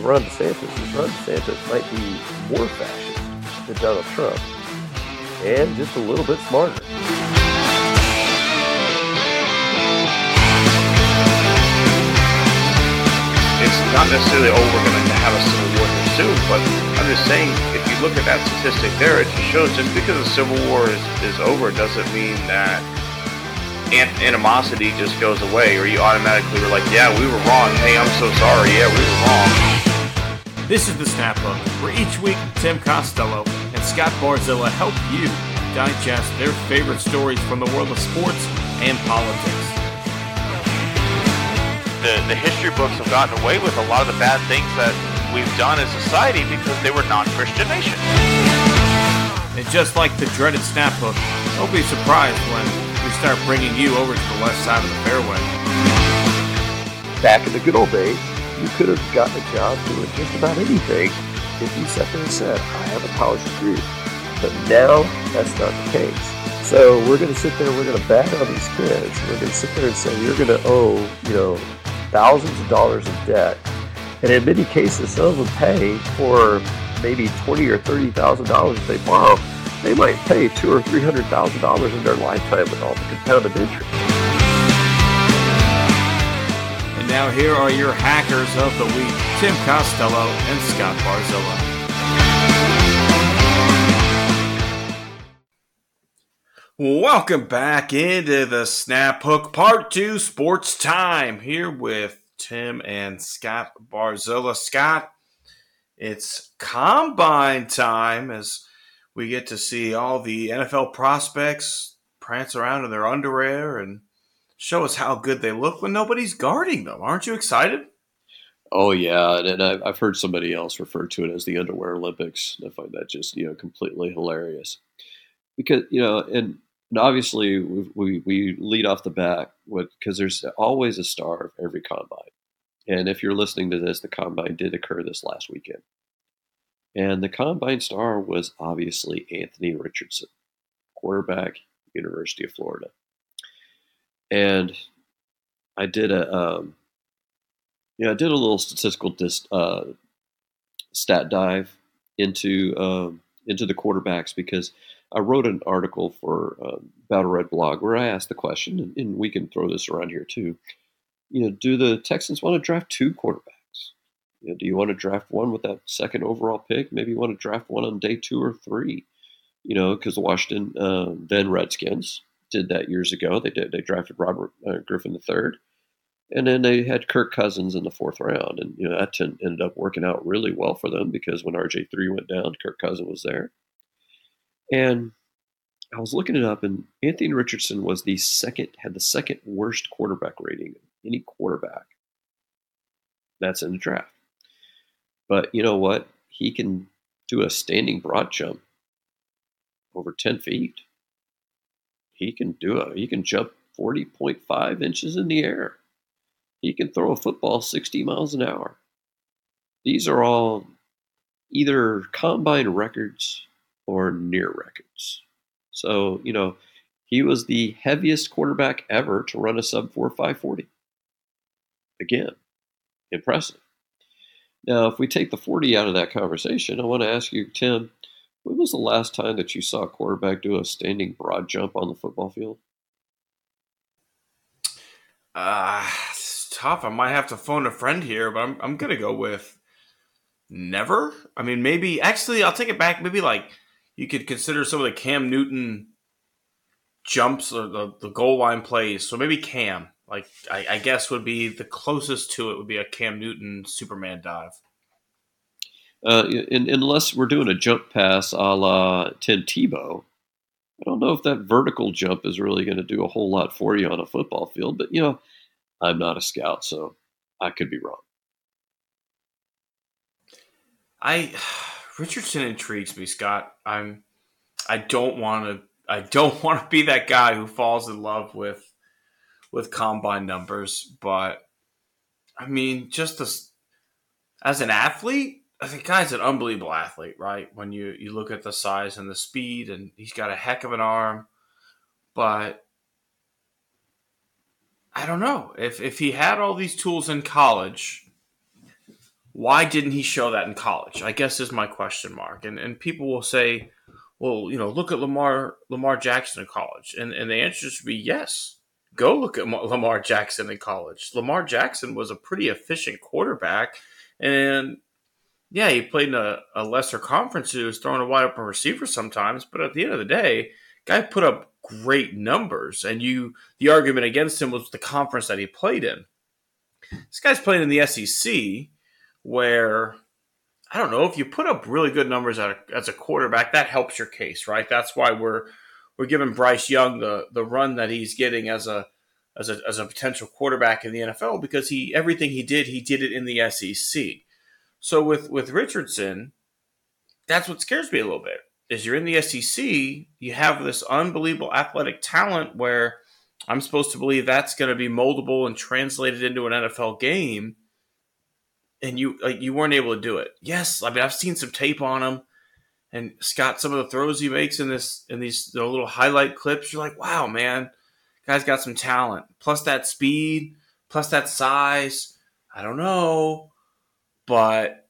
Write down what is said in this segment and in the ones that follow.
with Ron DeSantis is Ron DeSantis might be more fascist than Donald Trump and just a little bit smarter. It's not necessarily, oh, we're going to have a civil war here soon, but I'm just saying, if you look at that statistic there, it just shows just because the civil war is, is over doesn't mean that animosity just goes away, or you automatically were like, yeah, we were wrong. Hey, I'm so sorry. Yeah, we were wrong. This is the Snap Hook, where each week Tim Costello and Scott Barzilla help you digest their favorite stories from the world of sports and politics. The, the history books have gotten away with a lot of the bad things that we've done as society because they were non-Christian nations. And just like the dreaded Snap Hook, don't be surprised when we start bringing you over to the left side of the fairway. Back in the good old days, you could have gotten a job doing just about anything if you sat there and said, I have a college degree. But now that's not the case. So we're going to sit there, we're going to bag on these kids. We're going to sit there and say, you're going to owe, you know, thousands of dollars in debt. And in many cases, some of them pay for maybe twenty or thirty thousand dollars they borrow. They might pay two or three hundred thousand dollars in their lifetime with all the compounded interest. And now here are your hackers of the week, Tim Costello and Scott Barzilla. Welcome back into the Snap Hook Part 2 Sports Time here with Tim and Scott Barzilla. Scott, it's combine time as we get to see all the NFL prospects prance around in their underwear and show us how good they look when nobody's guarding them. Aren't you excited? Oh yeah, and I've heard somebody else refer to it as the underwear Olympics. I find that just you know completely hilarious because you know and and obviously we, we, we lead off the with because there's always a star of every combine and if you're listening to this the combine did occur this last weekend and the combine star was obviously anthony richardson quarterback university of florida and i did a um, know i did a little statistical dis, uh, stat dive into um, into the quarterbacks because I wrote an article for uh, Battle Red blog where I asked the question, and, and, we can throw this around here too. You know, do the Texans want to draft two quarterbacks? You know, do you want to draft one with that second overall pick? Maybe you want to draft one on day two or three. You know, because Washington uh, then Redskins did that years ago. They did. They drafted Robert uh, Griffin III, and then they had Kirk Cousins in the fourth round, and you know that t- ended up working out really well for them because when RG three went down, Kirk Cousins was there and I was looking it up, and Anthony Richardson was the second, had the second worst quarterback rating of any quarterback that's in the draft. But you know what? He can do a standing broad jump over 10 feet. He can do it. He can jump 40.5 inches in the air. He can throw a football 60 miles an hour. These are all either combine records or near records. So, you know, he was the heaviest quarterback ever to run a sub 4 540. Again, impressive. Now, if we take the 40 out of that conversation, I want to ask you, Tim, when was the last time that you saw a quarterback do a standing broad jump on the football field? Uh, it's tough. I might have to phone a friend here, but I'm, I'm going to go with never. I mean, maybe, actually, I'll take it back. Maybe like you could consider some of the Cam Newton jumps or the, the goal line plays. So maybe Cam, like I, I, guess, would be the closest to it would be a Cam Newton Superman dive. Uh, in, unless we're doing a jump pass a la Tim Tebow, I don't know if that vertical jump is really going to do a whole lot for you on a football field. But you know, I'm not a scout, so I could be wrong. I Richardson intrigues me, Scott. I'm I don't want to I don't want to be that guy who falls in love with with combine numbers, but I mean, just as as an athlete, I think guy's an unbelievable athlete, right? When you you look at the size and the speed, and he's got a heck of an arm, but I don't know if if he had all these tools in college why didn't he show that in college? I guess is my question mark. And and people will say, well, you know, look at Lamar Lamar Jackson in college, and and the answer should be yes. Go look at Lamar Jackson in college. Lamar Jackson was a pretty efficient quarterback, and yeah, he played in a, a lesser conference. He was throwing a wide open receiver sometimes, but at the end of the day, guy put up great numbers. And you, the argument against him was the conference that he played in. This guy's playing in the SEC, where I don't know if you put up really good numbers as a quarterback, that helps your case, right? That's why we're we're giving Bryce Young the the run that he's getting as a as a as a potential quarterback in the NFL because he everything he did he did it in the SEC. So with with Richardson, that's what scares me a little bit. Is you're in the SEC, you have this unbelievable athletic talent where I'm supposed to believe that's going to be moldable and translated into an NFL game, and you like you weren't able to do it. Yes, I mean I've seen some tape on him, and Scott, some of the throws he makes in this in these little highlight clips, you're like, wow, man, guy's got some talent. Plus that speed, plus that size. I don't know but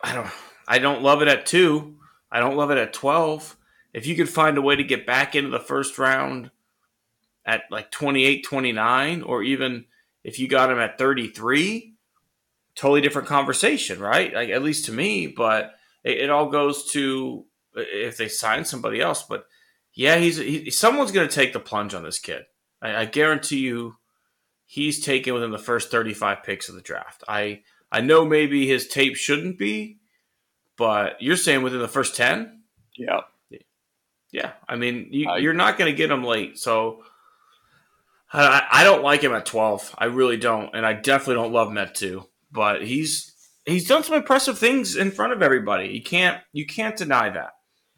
I don't I don't love it at two. I don't love it at twelve. If you could find a way to get back into the first round at like 28, 29, or even if you got him at 33, totally different conversation, right? Like, at least to me, but it, it all goes to if they sign somebody else. But yeah, he's he, someone's going to take the plunge on this kid. I, I guarantee you, he's taken within the first 35 picks of the draft. I I know maybe his tape shouldn't be, but you're saying within the first 10? Yeah. Yeah. I mean, you, are not going to get him late. So I, I, don't like him at 12. I really don't. And I definitely don't love him at 2. But he's he's done some impressive things in front of everybody. You can't you can't deny that.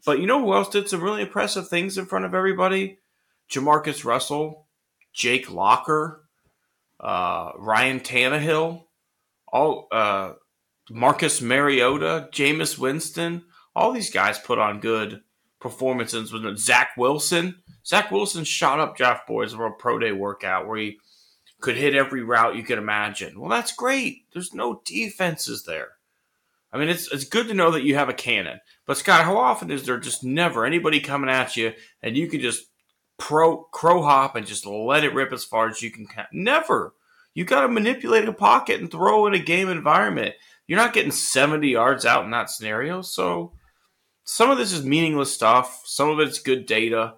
But you know who else did some really impressive things in front of everybody? Jamarcus Russell, Jake Locker, uh, Ryan Tannehill all uh, Marcus Mariota, Jameis Winston, all these guys put on good performances. With Zach Wilson, Zach Wilson shot up draft boards for a pro day workout where he could hit every route you could imagine. Well, that's great. There's no defenses there. I mean, it's it's good to know that you have a cannon. But Scott, how often is there just never anybody coming at you and you can just pro crow hop and just let it rip as far as you can? Never. You got to manipulate a pocket and throw in a game environment. You're not getting 70 yards out in that scenario. So some of this is meaningless stuff. Some of it's good data.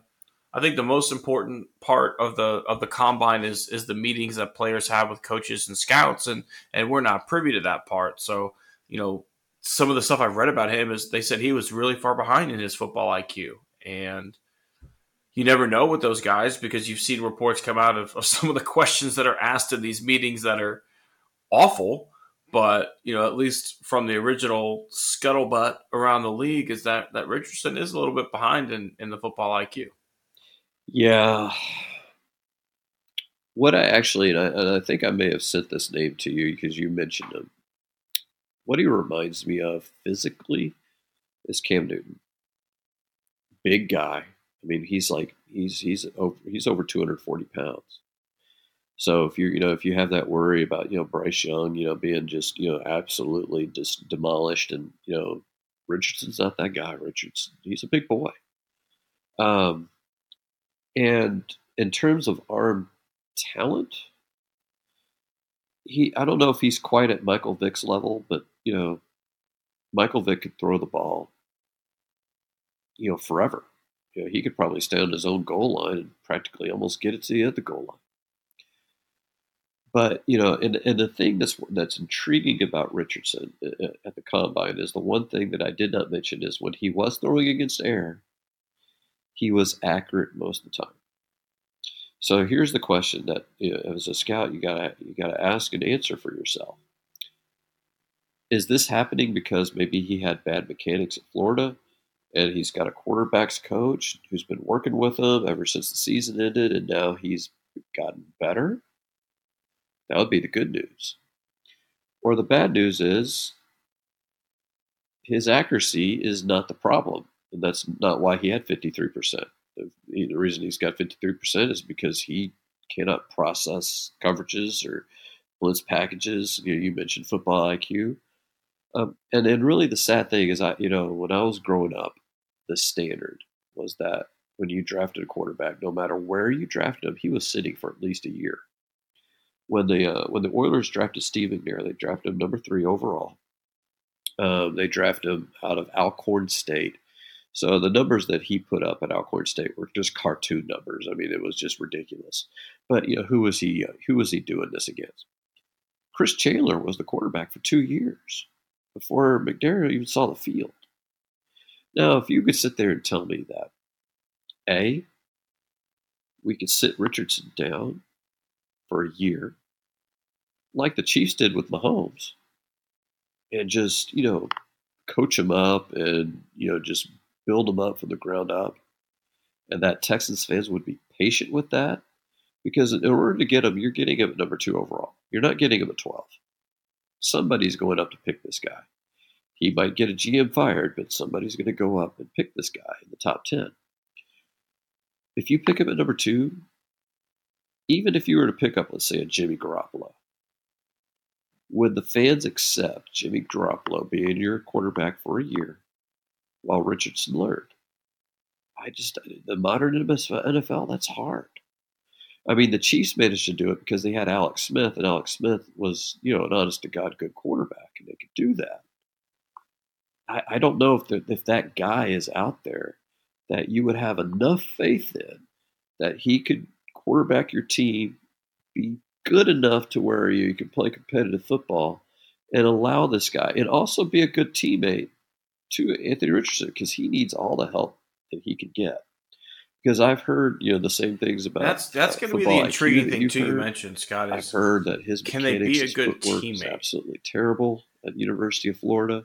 I think the most important part of the of the combine is is the meetings that players have with coaches and scouts, and and we're not privy to that part. So you know, some of the stuff I've read about him is they said he was really far behind in his football IQ, and you never know with those guys because you've seen reports come out of, of some of the questions that are asked in these meetings that are awful. But you know, at least from the original scuttlebutt around the league, is that that Richardson is a little bit behind in, in the football IQ. Yeah. What I actually, and I, and I think I may have sent this name to you because you mentioned him. What he reminds me of physically is Cam Newton. Big guy, I mean, he's like he's he's over he's over 240 pounds. So if you you know if you have that worry about you know Bryce Young you know being just you know absolutely just demolished and you know Richardson's not that guy. Richardson he's a big boy. Um, and in terms of arm talent, he I don't know if he's quite at Michael Vick's level, but you know Michael Vick could throw the ball you know forever you know, he could probably stay on his own goal line and practically almost get it to the other goal line. But you know, and, and the thing that's that's intriguing about Richardson uh, uh, at the combine is the one thing that I did not mention is when he was throwing against air, he was accurate most of the time. So here's the question that you know, as a scout you gotta you gotta ask and answer for yourself. Is this happening because maybe he had bad mechanics at Florida? And he's got a quarterbacks coach who's been working with him ever since the season ended, and now he's gotten better. That would be the good news. Or the bad news is his accuracy is not the problem, and that's not why he had 53%. The, reason he's got 53% is because he cannot process coverages or blitz packages. You, know, you mentioned football IQ. Um, and and really, the sad thing is, I you know when I was growing up, the standard was that when you drafted a quarterback, no matter where you drafted him, he was sitting for at least a year. When the uh, when the Oilers drafted Steve McNair, they drafted him number three overall. Um, they drafted him out of Alcorn State. So the numbers that he put up at Alcorn State were just cartoon numbers. I mean, it was just ridiculous. But you know, who was he? Uh, who was he doing this against? Chris Chandler was the quarterback for two years before McNair even saw the field. Now, if you could sit there and tell me that, A, we could sit Richardson down for a year, like the Chiefs did with Mahomes, and just, you know, coach him up and, you know, just build him up from the ground up, and that Texans fans would be patient with that. Because in order to get him, you're getting him at number two overall. You're not getting him at 12. Somebody's going up to pick this guy. He might get a GM fired, but somebody's going to go up and pick this guy in the top 10. If you pick him at number two, even if you were to pick up, let's say, a Jimmy Garoppolo, would the fans accept Jimmy Garoppolo being your quarterback for a year while Richardson learned? I just, the modern NFL, that's hard. I mean, the Chiefs managed to do it because they had Alex Smith, and Alex Smith was, you know, an honest to God good quarterback, and they could do that. I, I don't know if the, if that guy is out there that you would have enough faith in that he could quarterback your team, be good enough to where you you can play competitive football, and allow this guy, and also be a good teammate to Anthony Richardson because he needs all the help that he can get. Because I've heard, you know, the same things about that's that's uh, going to be the intriguing thing too. You mentioned Scott. I've heard that his Can they be a good is teammate? absolutely terrible at University of Florida.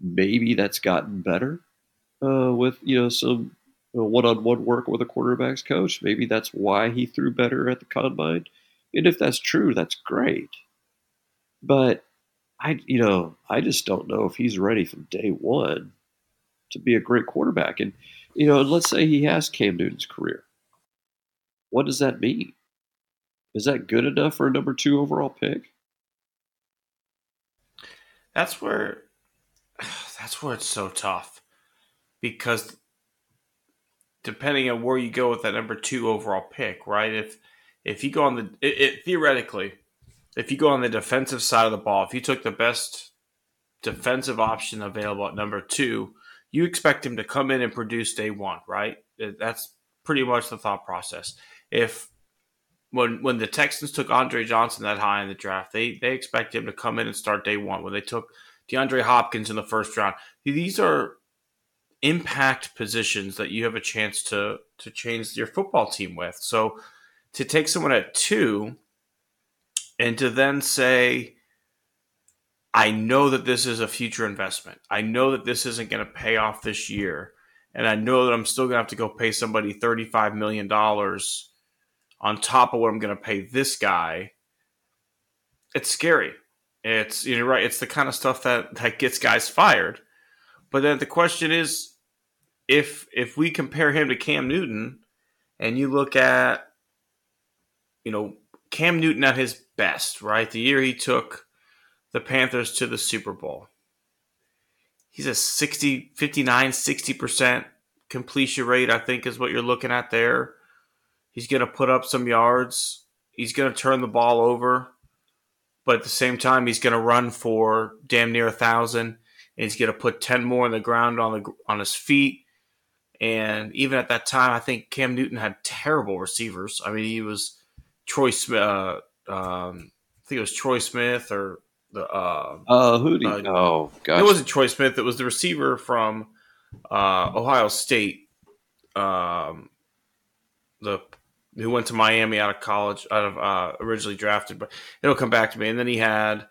Maybe that's gotten better uh, with you know some uh, one-on-one work with a quarterbacks coach. Maybe that's why he threw better at the combine. And if that's true, that's great. But I, you know, I just don't know if he's ready from day one to be a great quarterback. And you know, let's say he has Cam Newton's career. What does that mean? Is that good enough for a number two overall pick? that's where that's where it's so tough because depending on where you go with that number two overall pick, right? If if you go on the it, it, theoretically, if you go on the defensive side of the ball, if you took the best defensive option available at number two, you expect him to come in and produce day one, right? That's pretty much the thought process. If when when the Texans took Andre Johnson that high in the draft, they they expect him to come in and start day one. When they took DeAndre Hopkins in the first round, these are impact positions that you have a chance to to change your football team with. So to take someone at two and to then say, I know that this is a future investment. I know that this isn't going to pay off this year. And I know that I'm still going to have to go pay somebody $35 million on top of what I'm going to pay this guy. It's scary. It's, you're right. It's the kind of stuff that, that gets guys fired. But then the question is, if if we compare him to Cam Newton, and you look at, you know, Cam Newton at his best, right? The year he took the Panthers to the Super Bowl. He's a 60, 59, 60% completion rate, I think is what you're looking at there. He's going to put up some yards. He's going to turn the ball over. But at the same time, he's going to run for damn near a thousand. And he's going to put 10 more on the ground on the on his feet. And even at that time, I think Cam Newton had terrible receivers. I mean, he was Troy Smith. Uh, um, I think it was Troy Smith or the. Uh, Uh, who do you? Uh, oh gosh, it wasn't Troy Smith. It was the receiver from uh, Ohio State. Um, the who went to Miami out of college, out of uh, originally drafted, but it'll come back to me. And then he had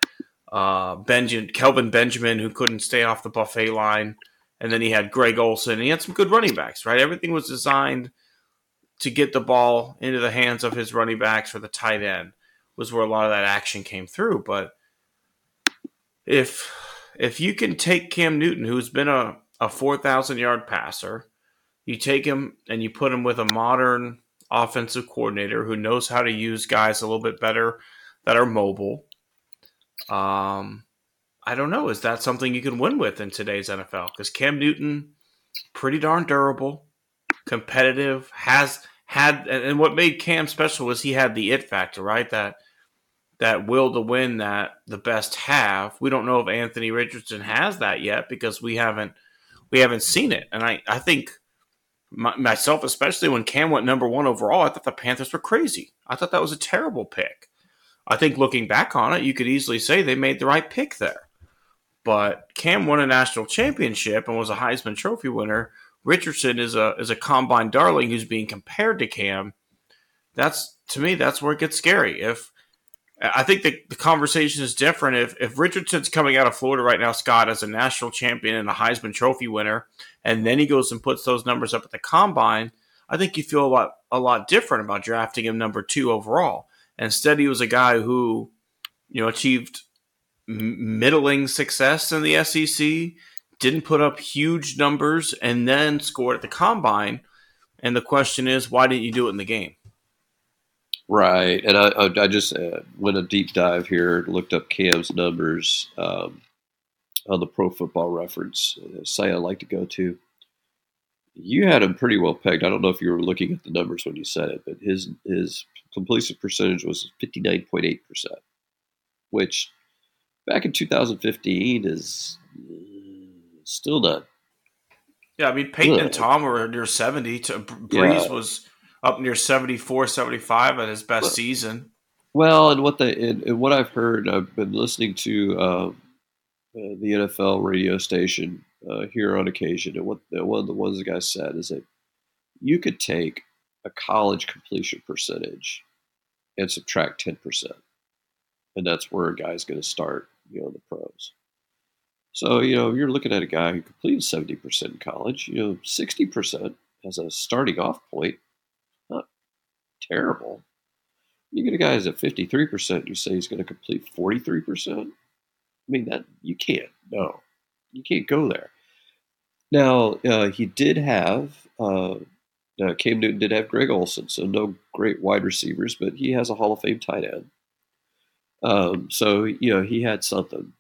uh, Benjamin, Kelvin Benjamin, who couldn't stay off the buffet line. And then he had Greg Olsen. And he had some good running backs, right? Everything was designed to get the ball into the hands of his running backs for the tight end was where a lot of that action came through. But if if you can take Cam Newton, who's been a, a four thousand yard passer, you take him and you put him with a modern offensive coordinator who knows how to use guys a little bit better that are mobile. Um, I don't know. Is that something you can win with in today's NFL? Because Cam Newton, pretty darn durable, competitive, has had, and what made Cam special was he had the it factor, right? That that will to win that the best have. We don't know if Anthony Richardson has that yet because we haven't we haven't seen it. And I I think my, myself especially when Cam went number one overall, I thought the Panthers were crazy. I thought that was a terrible pick. I think looking back on it, you could easily say they made the right pick there. But Cam won a national championship and was a Heisman Trophy winner. Richardson is a is a combine darling who's being compared to Cam. That's to me, that's where it gets scary. If I think the, the conversation is different. If if Richardson's coming out of Florida right now, Scott, as a national champion and a Heisman Trophy winner, and then he goes and puts those numbers up at the combine, I think you feel a lot a lot different about drafting him number two overall. Instead, he was a guy who, you know, achieved middling success in the SEC, didn't put up huge numbers, and then scored at the combine. And the question is, why didn't you do it in the game? Right, and I, I just uh, went a deep dive here, looked up Cam's numbers um, on the Pro Football Reference uh, site I like to go to. You had him pretty well pegged. I don't know if you were looking at the numbers when you said it, but his his completion percentage was fifty nine point eight percent, which back in 2015 is uh, still not. Yeah, I mean Peyton and Tom were near 70. To, Brees yeah. was up near 74, 75 at his best well, season. Well, and what the and, and, what I've heard, I've been listening to uh, the NFL radio station uh, here on occasion, and what one of the ones the guys said is that you could take a college completion percentage and subtract ten percent, and that's where a guy's going to start, you know, the pros. So you know, you're looking at a guy who completed seventy percent in college, you know, sixty percent as a starting off point terrible. You get a guy who's at 53%, you say he's going to complete 43%. I mean, that you can't. No, you can't go there. Now, uh, he did have, uh, uh, Cam Newton did have Greg Olsen, so no great wide receivers, but he has a Hall of Fame tight end. Um, so, you know, he had something.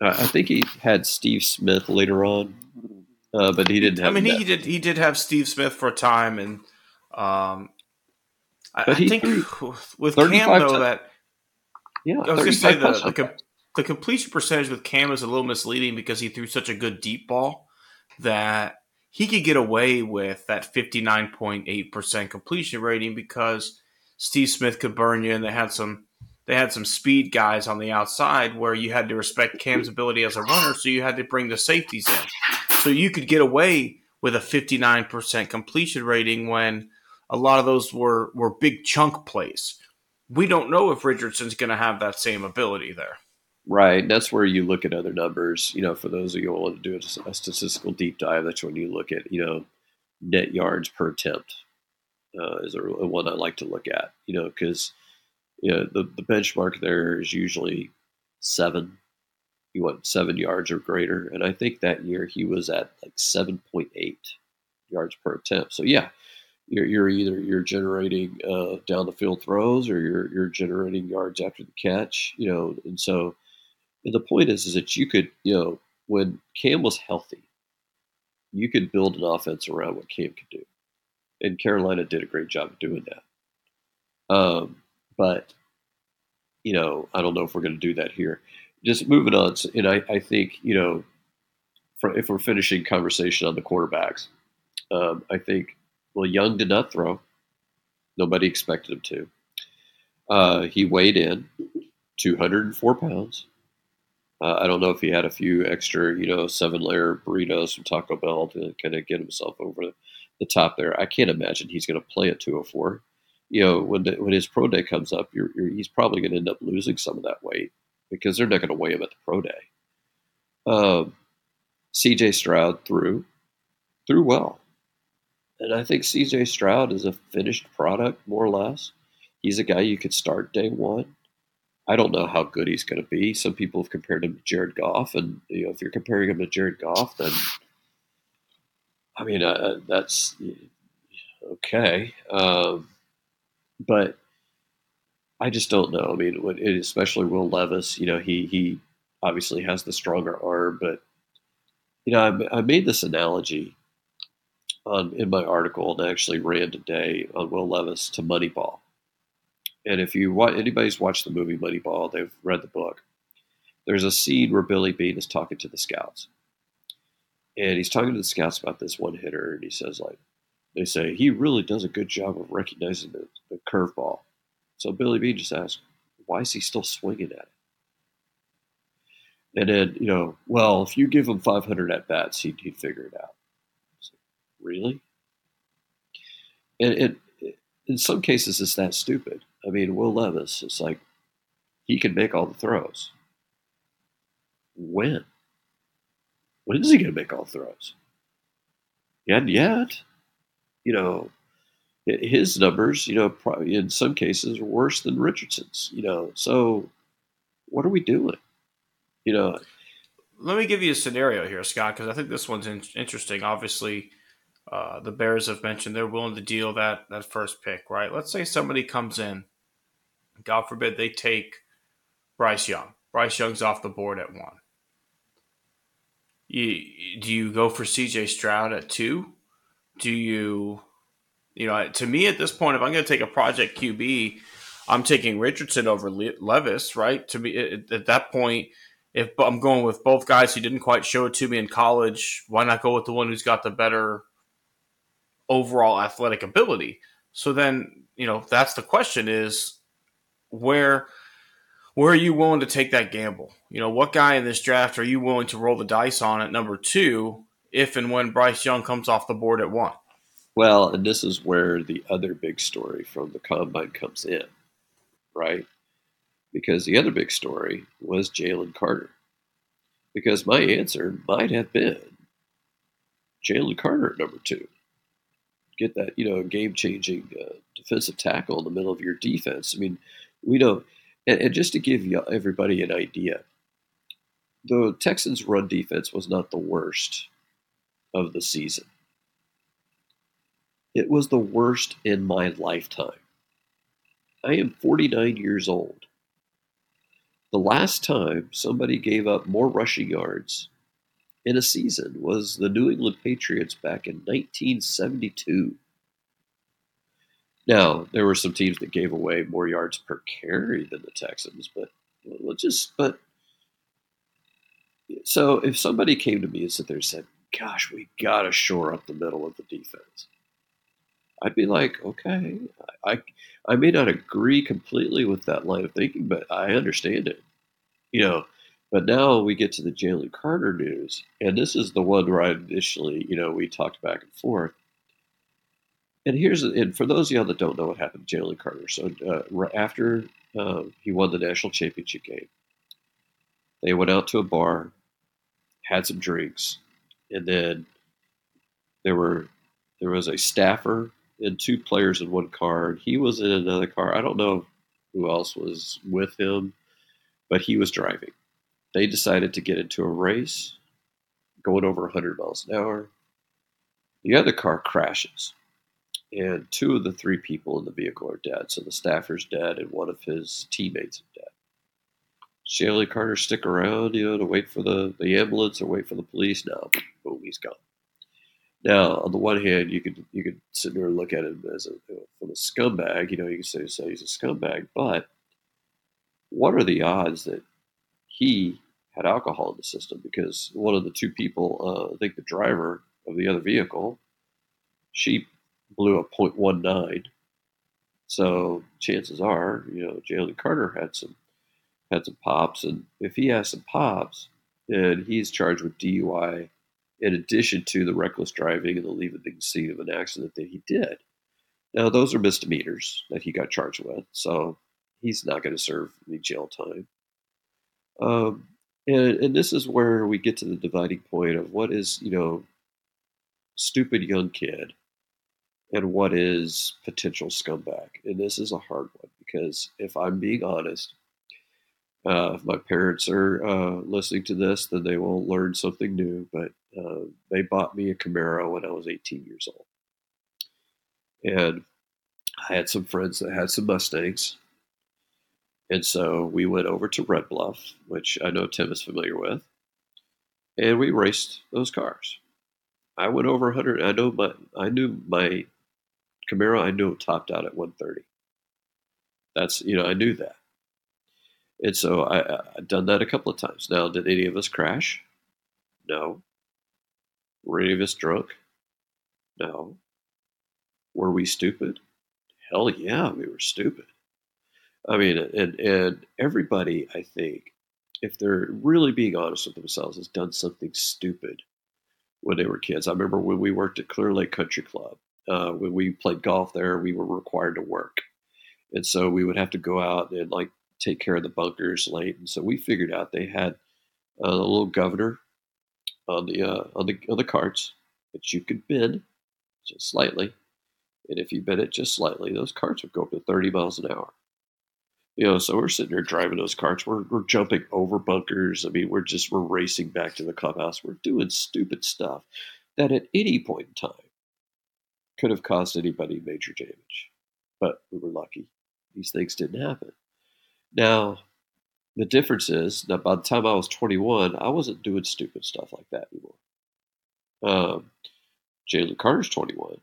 I think he had Steve Smith later on, uh, but he didn't have. I mean, he did. He did have Steve Smith for a time, and um, I, I think with Cam though that yeah, I was going to say the, the, com- the completion percentage with Cam is a little misleading because he threw such a good deep ball that he could get away with that 59.8% completion rating because Steve Smith could burn you and they had some they had some speed guys on the outside where you had to respect Cam's ability as a runner so you had to bring the safeties in. So you could get away with a 59% completion rating when a lot of those were were big chunk plays. We don't know if Richardson's going to have that same ability there. Right. That's where you look at other numbers. You know, for those of you who want to do a, statistical deep dive, that's when you look at you know net yards per attempt uh, is a, one I like to look at. You know, because you know the the benchmark there is usually seven. You want seven yards or greater, and I think that year he was at like seven point eight yards per attempt. So yeah, you're, you're either you're generating uh, down the field throws or you're you're generating yards after the catch, you know. And so, and the point is, is that you could, you know, when Cam was healthy, you could build an offense around what Cam could do, and Carolina did a great job of doing that. Um, but you know, I don't know if we're going to do that here. Just moving on, and I, I think you know, for, if we're finishing conversation on the quarterbacks, um, I think well, Young did not throw. Nobody expected him to. Uh, he weighed in 204 pounds. Uh, I don't know if he had a few extra, you know, seven layer burritos from Taco Bell to kind of get himself over the top there. I can't imagine he's going to play at 204. You know, when the, when his pro day comes up, you're, you're, he's probably going to end up losing some of that weight because they're not going to weigh him at the pro day. Um, CJ Stroud threw, threw well. And I think CJ Stroud is a finished product, more or less. He's a guy you could start day one. I don't know how good he's going to be. Some people have compared him to Jared Goff, and you know, if you're comparing him to Jared Goff, then I mean, uh, that's okay. Um, but I just don't know. I mean, when, especially Will Levis, you know, he he obviously has the stronger arm, but you know, I, I made this analogy on in my article and actually ran today on Will Levis to Moneyball. And if you want anybody's watched the movie Moneyball, they've read the book. There's a scene where Billy Beane is talking to the scouts, and he's talking to the scouts about this one hitter, and he says like, they say he really does a good job of recognizing the, the curveball. So Billy Beane just asks, why is he still swinging at it? And then, you know, well, if you give him 500 at bats, he'd, he'd figure it out. Really? And, and in some cases, it's that stupid. I mean, Will Levis, it's like he can make all the throws. When? When is he going to make all the throws? And yet, you know, his numbers, you know, probably in some cases are worse than Richardson's, you know. So what are we doing? You know, let me give you a scenario here, Scott, because I think this one's in- interesting. Obviously, uh, the Bears have mentioned they're willing to deal that that first pick, right? Let's say somebody comes in, God forbid they take Bryce Young. Bryce Young's off the board at one. You, do you go for CJ Stroud at two? Do you, you know, to me at this point, if I'm going to take a project QB, I'm taking Richardson over Le- Levis, right? To me, at, at that point, if I'm going with both guys who didn't quite show it to me in college, why not go with the one who's got the better overall athletic ability? So then, you know, that's the question is where where are you willing to take that gamble? You know, what guy in this draft are you willing to roll the dice on at number two if and when Bryce Young comes off the board at one? Well, and this is where the other big story from the combine comes in, right? because the other big story was Jalen Carter. Because my answer might have been Jalen Carter at number two. Get that, you know, game changing uh, defensive tackle in the middle of your defense. I mean, we know, and, and just to give everybody an idea, the Texans' run defense was not the worst of the season. It was the worst in my lifetime. I am 49 years old. The last time somebody gave up more rushing yards in a season was the New England Patriots back in 1972. Now, there were some teams that gave away more yards per carry than the Texans, but let's just, but so if somebody came to me and said there and said, gosh, we got to shore up the middle of the defense. I'd be like, okay, I, I may not agree completely with that line of thinking, but I understand it. You know, but now we get to the Jalen Carter news, and this is the one where I initially, you know, we talked back and forth. And here's, and for those of y'all that don't know what happened to Jalen Carter, so uh, after uh, he won the national championship game, they went out to a bar, had some drinks, and then there were there was a staffer and two players in one car. And he was in another car. I don't know who else was with him, but he was driving. They decided to get into a race, going over 100 miles an hour. The other car crashes, and two of the three people in the vehicle are dead. So the staffer's dead, and one of his teammates is dead. Jalen Carter stick around, you know, to wait for the, the ambulance or wait for the police? No, boom, he's gone. Now, on the one hand, you could you could sit there and look at him as a from a scumbag. You know, you could say, say he's a scumbag, but what are the odds that he had alcohol in the system? Because one of the two people, uh, I think the driver of the other vehicle, she blew a .19. So chances are, you know, Jalen Carter had some had some pops, and if he has some pops, then he's charged with DUI in addition to the reckless driving and the leaving the scene of an accident that he did. Now, those are misdemeanors that he got charged with, so he's not going to serve any jail time. Um, and, and this is where we get to the dividing point of what is, you know, stupid young kid and what is potential scumbag. And this is a hard one because if I'm being honest, uh, if my parents are uh, listening to this, then they will learn something new. But uh, they bought me a Camaro when I was 18 years old. And I had some friends that had some Mustangs. And so we went over to Red Bluff, which I know Tim is familiar with, and we raced those cars. I went over 100. I know my I knew my Camaro. I knew it topped out at 130. That's you know I knew that, and so I I've done that a couple of times. Now, did any of us crash? No. Were any of us drunk? No. Were we stupid? Hell yeah, we were stupid. I mean, and and everybody, I think, if they're really being honest with themselves, has done something stupid when they were kids. I remember when we worked at Clear Lake Country Club. Uh, when we played golf there, we were required to work, and so we would have to go out and like take care of the bunkers late. And so we figured out they had a little governor on the uh, on the on the carts that you could bend just slightly, and if you bent it just slightly, those carts would go up to 30 miles an hour. You know, so we're sitting there driving those carts. We're, we're jumping over bunkers. I mean, we're just we're racing back to the clubhouse. We're doing stupid stuff that at any point in time could have caused anybody major damage. But we were lucky; these things didn't happen. Now, the difference is that by the time I was 21, I wasn't doing stupid stuff like that anymore. Um, Jalen Carter's 21.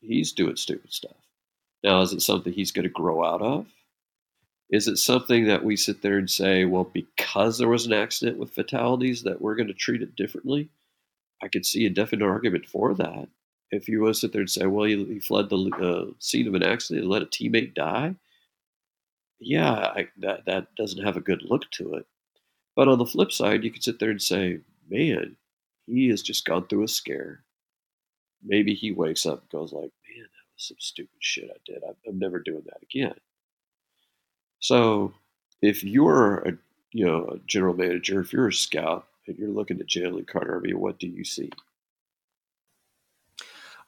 He's doing stupid stuff. Now, is it something he's going to grow out of? Is it something that we sit there and say, well, because there was an accident with fatalities, that we're going to treat it differently? I could see a definite argument for that. If you want to sit there and say, well, he, fled the uh, scene of an accident and let a teammate die, yeah, I, that that doesn't have a good look to it. But on the flip side, you could sit there and say, man, he has just gone through a scare. Maybe he wakes up and goes like, man, that was some stupid shit I did. I'm, I'm never doing that again. So if you're a you know a general manager, if you're a scout and you're looking at Jalen Carter, what do you see?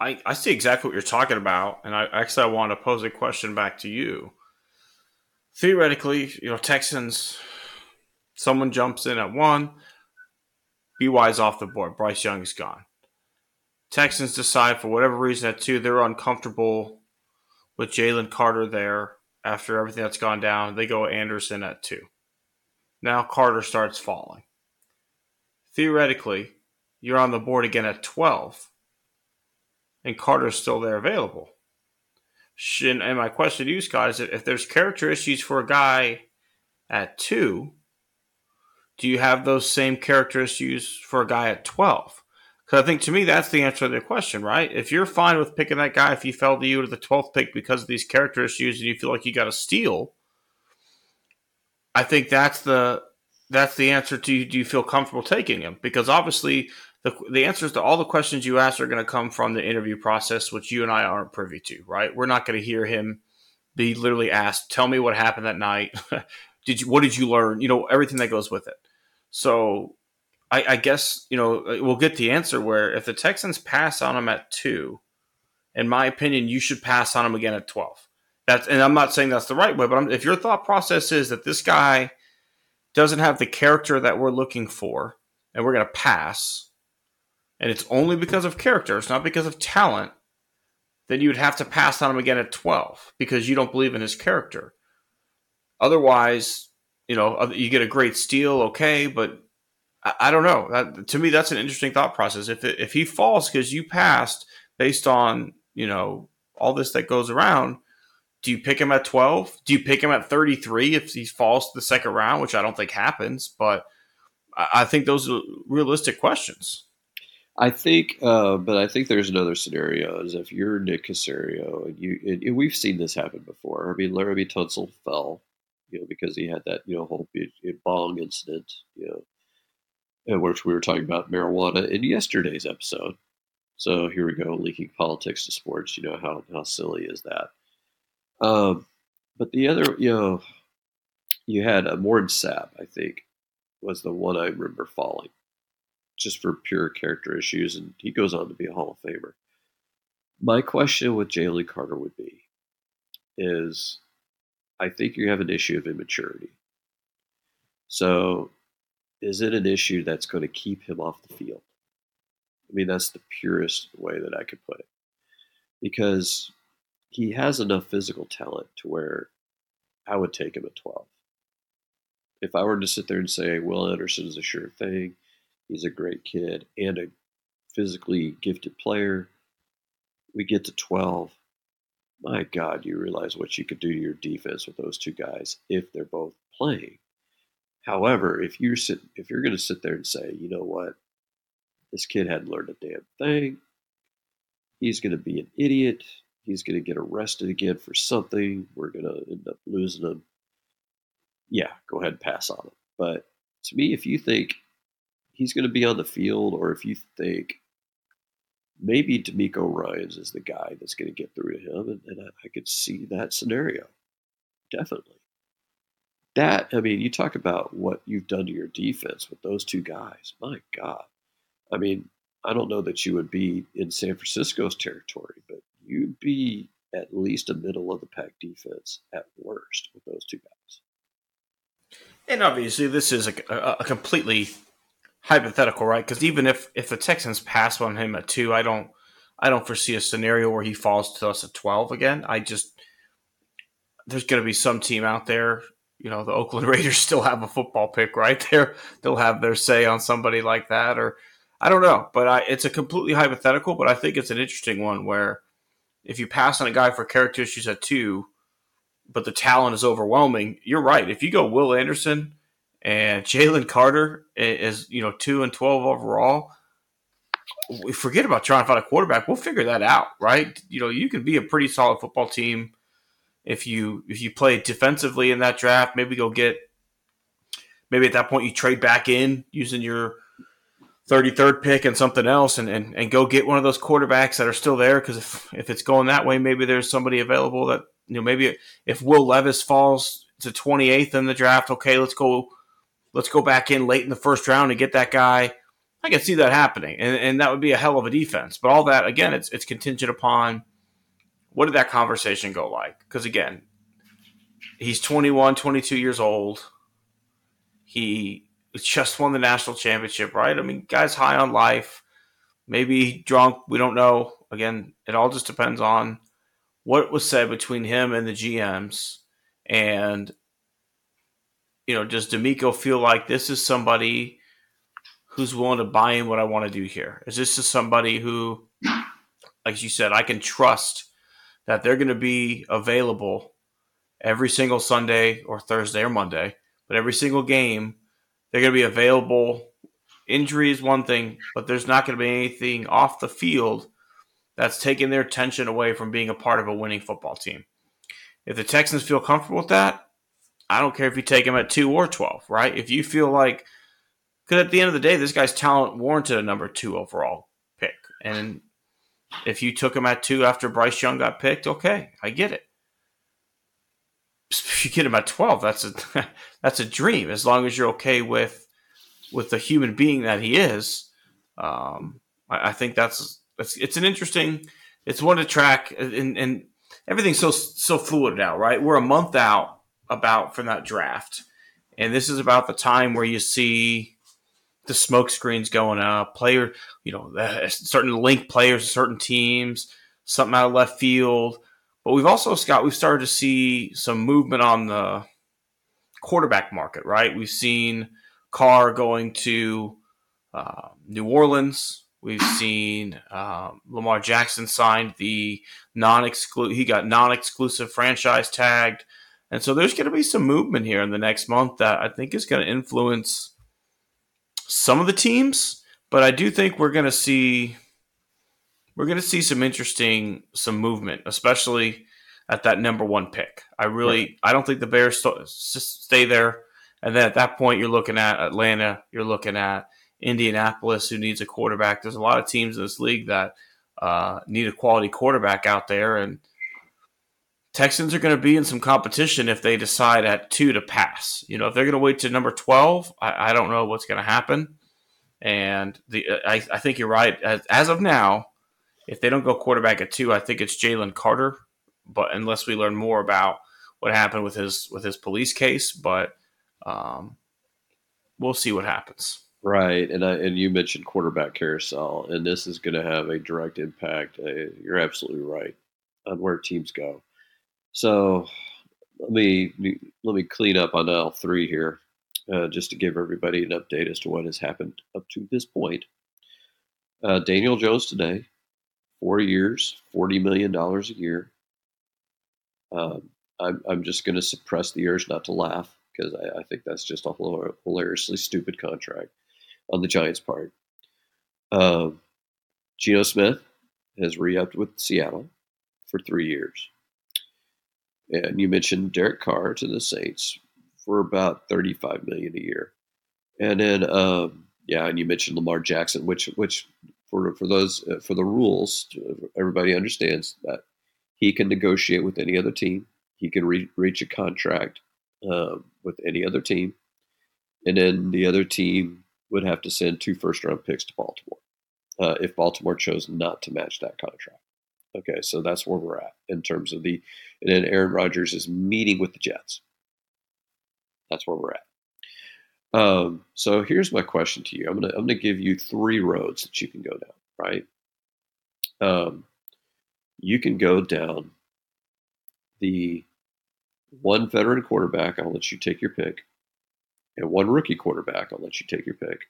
I, I see exactly what you're talking about, and I actually I want to pose a question back to you. Theoretically, you know, Texans, someone jumps in at one, BY's off the board, Bryce Young is gone. Texans decide for whatever reason at two, they're uncomfortable with Jalen Carter there after everything that's gone down. They go Anderson at two. Now Carter starts falling. Theoretically, you're on the board again at 12, and Carter's still there available. And my question to you, Scott, is if there's character issues for a guy at two, do you have those same character issues for a guy at 12? Because I think to me, that's the answer to the question, right? If you're fine with picking that guy, if he fell to you to the 12th pick because of these character issues and you feel like you got a steal, I think that's the that's the answer to do you feel comfortable taking him? Because obviously the, the answers to all the questions you ask are going to come from the interview process, which you and I aren't privy to, right? We're not going to hear him be literally asked, "Tell me what happened that night. did you what did you learn? You know everything that goes with it." So I, I, guess you know uh, we'll get the answer where if the Texans pass on him at two, in my opinion, you should pass on him again at twelve. That's and I'm not saying that's the right way, but I'm, if your thought process is that this guy doesn't have the character that we're looking for, and we're going to pass, and it's only because of character, it's not because of talent, then you would have to pass on him again at twelve because you don't believe in his character. Otherwise, you know, you get a great steal, okay, but I, I don't know. That, to me, that's an interesting thought process. If it, if he falls because you passed based on you know all this that goes around, do you pick him at twelve? Do you pick him at thirty three if he falls to the second round, which I don't think happens, but I, I think those are realistic questions. I think, uh, but I think there's another scenario is if you're Nick Caserio and you, and we've seen this happen before. I mean, Laremy Tunsil fell, you know, because he had that, you know, whole bong incident, you know, which we were talking about marijuana in yesterday's episode. So here we go, leaking politics to sports. You know how how silly is that? Um, but the other, you know, you had a Warren Sapp, I think, was the one I remember falling, just for pure character issues, and he goes on to be a Hall of Famer. My question with Jalen Carter would be, is I think you have an issue of immaturity. So is it an issue that's going to keep him off the field? I mean, that's the purest way that I could put it. Because he has enough physical talent to where I would take him at 12. if I were to sit there and say Will Anderson is a sure thing, he's a great kid and a physically gifted player, we get to 12. My God, you realize what you could do to your defense with those two guys if they're both playing. However, if you're sit, if you're going to sit there and say, you know what, this kid hadn't learned a damn thing, he's going to be an idiot. He's going to get arrested again for something. We're going to end up losing him. Yeah, go ahead and pass on him. But to me, if you think he's going to be on the field, or if you think maybe DeMeco Ryans is the guy that's going to get through to him, and, and I, I could see that scenario. Definitely. That, I mean, you talk about what you've done to your defense with those two guys. My God. I mean, I don't know that you would be in San Francisco's territory, but you'd be at least a middle of the pack defense at worst with those two guys. And obviously, this is a, a, completely hypothetical, right? Because even if if the Texans pass on him at two, I don't I don't foresee a scenario where he falls to us at twelve again. I just there's going to be some team out there. You know, the Oakland Raiders still have a football pick, right? There, they'll have their say on somebody like that, or I don't know, but I, it's a completely hypothetical. But I think it's an interesting one where if you pass on a guy for character issues at two, but the talent is overwhelming, you're right. If you go Will Anderson and Jalen Carter is you know two and twelve overall, we forget about trying to find a quarterback. We'll figure that out, right? You know, you can be a pretty solid football team if you if you play defensively in that draft. Maybe go get maybe at that point you trade back in using your 33rd pick and something else and, and, and go get one of those quarterbacks that are still there. Because if, if it's going that way maybe there's somebody available that you know maybe if will levis falls to 28th in the draft okay let's go let's go back in late in the first round and get that guy. I can see that happening. And, and that would be a hell of a defense. But all that again it's, it's contingent upon what did that conversation go like because again he's 21 22 years old he just won the national championship, right? I mean, guys high on life, maybe drunk, we don't know. Again, it all just depends on what was said between him and the GMs. And, you know, does DeMeco feel like this is somebody who's willing to buy in what I want to do here? Is this just somebody who, like you said, I can trust that they're going to be available every single Sunday or Thursday or Monday, but every single game – they're going to be available. Injury is one thing, but there's not going to be anything off the field that's taking their attention away from being a part of a winning football team. If the Texans feel comfortable with that, I don't care if you take him at two or 12, right? If you feel like, because at the end of the day, this guy's talent warranted a number two overall pick. And if you took him at two after Bryce Young got picked, okay, I get it. If you get him at 12 that's a that's a dream. As long as you're okay with with the human being that he is um, I, I, think that's it's, it's an interesting it's one to track. And, and everything's so so fluid now right? We're a month out about from that draft. And this is about the time where you see the smoke screens going up player you know starting to link players to certain teams something out of left field but we've also, Scott, we've started to see some movement on the quarterback market, right? We've seen Carr going to uh, New Orleans. We've seen um, Lamar Jackson signed the non-exclusive. He got non-exclusive franchise tagged, and so there's going to be some movement here in the next month that I think is going to influence some of the teams. But I do think we're going to see we're going to see some interesting some movement, especially at that number one pick. I really right. I don't think the Bears st- stay there, and then at that point you're looking at Atlanta, you're looking at Indianapolis, who needs a quarterback. There's a lot of teams in this league that uh, need a quality quarterback out there, and Texans are going to be in some competition if they decide at two to pass. You know, if they're going to wait to number twelve, I, I don't know what's going to happen. And the I, I think you're right. As, as of now, if they don't go quarterback at two, I think it's Jalen Carter. But unless we learn more about what happened with his with his police case, but um, we'll see what happens. Right, and I, and you mentioned quarterback carousel, and this is going to have a direct impact. Uh, you're absolutely right on where teams go. So let me let me clean up on L three here. uh, just to give everybody an update as to what has happened up to this point. Uh, Daniel Jones today, four years, $40 million a year. Um, I'm, I'm just going to suppress the urge not to laugh because I, I, think that's just a hilariously stupid contract on the Giants' part. Um, Geno Smith has re-upped with Seattle for three years. And you mentioned Derek Carr to the Saints for about 35 million a year. And then, um, yeah, and you mentioned Lamar Jackson, which, which for for those uh, for the rules, everybody understands that he can negotiate with any other team. He can re- reach a contract um, with any other team, and then the other team would have to send two first round picks to Baltimore uh, if Baltimore chose not to match that contract. Okay, so that's where we're at in terms of the. And then Aaron Rodgers is meeting with the Jets. That's where we're at. Um, so here's my question to you. I'm gonna I'm gonna give you three roads that you can go down. Right. Um, you can go down the one veteran quarterback. I'll let you take your pick, and one rookie quarterback. I'll let you take your pick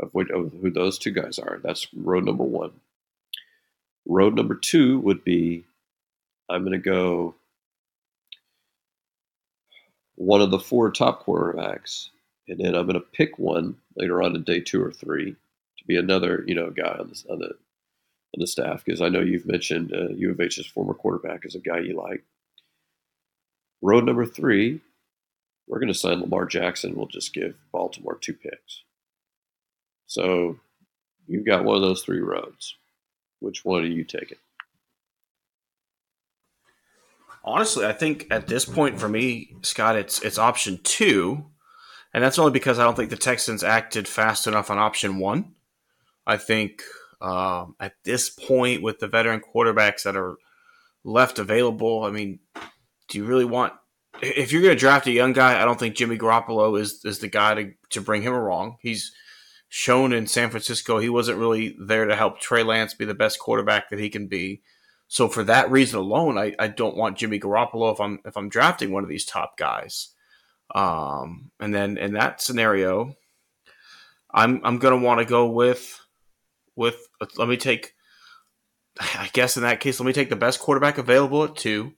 of, what, of who those two guys are. That's road number one. Road number two would be I'm going to go one of the four top quarterbacks, and then I'm going to pick one later on in day two or three to be another you know guy on the on the, on the staff because I know you've mentioned uh, U of H's former quarterback as a guy you like. Road number three, we're going to sign Lamar Jackson. We'll just give Baltimore two picks. So you've got one of those three roads. Which one are you taking? Honestly, I think at this point for me, Scott, it's it's option two, and that's only because I don't think the Texans acted fast enough on option one. I think um, at this point, with the veteran quarterbacks that are left available, I mean, do you really want? If you're going to draft a young guy, I don't think Jimmy Garoppolo is is the guy to to bring him along. He's shown in San Francisco he wasn't really there to help Trey Lance be the best quarterback that he can be. So for that reason alone, I, I don't want Jimmy Garoppolo if I'm if I'm drafting one of these top guys. Um, and then in that scenario, I'm I'm gonna want to go with with let me take I guess in that case let me take the best quarterback available at two,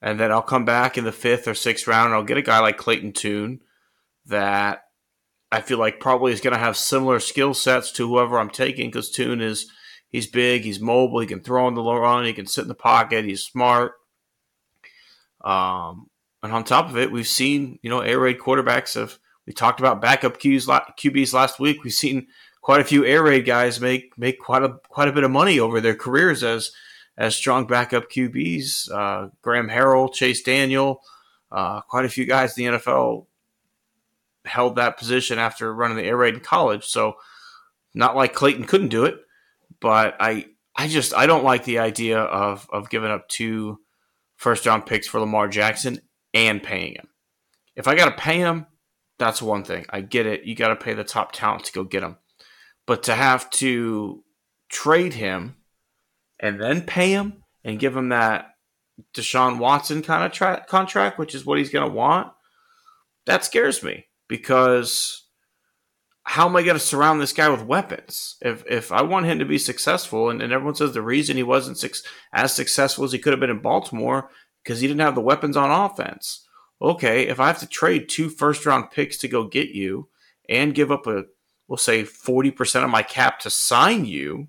and then I'll come back in the fifth or sixth round and I'll get a guy like Clayton Tune that I feel like probably is going to have similar skill sets to whoever I'm taking because Tune is he's big, he's mobile, he can throw on the run, he can sit in the pocket, he's smart. Um, and on top of it, we've seen you know air raid quarterbacks have we talked about backup QBs, QBs last week. We've seen quite a few air raid guys make make quite a quite a bit of money over their careers as as strong backup QBs. Uh, Graham Harrell, Chase Daniel, uh, quite a few guys in the NFL held that position after running the air raid in college. So not like Clayton couldn't do it, but I I just I don't like the idea of of giving up two first round picks for Lamar Jackson and paying him. If I got to pay him, that's one thing. I get it. You got to pay the top talent to go get him. But to have to trade him and then pay him and give him that Deshaun Watson kind of tra- contract, which is what he's going to want, that scares me because how am I going to surround this guy with weapons? If if I want him to be successful, and, and everyone says the reason he wasn't su- as successful as he could have been in Baltimore because he didn't have the weapons on offense. Okay, if I have to trade two first round picks to go get you and give up a, we'll say forty percent of my cap to sign you,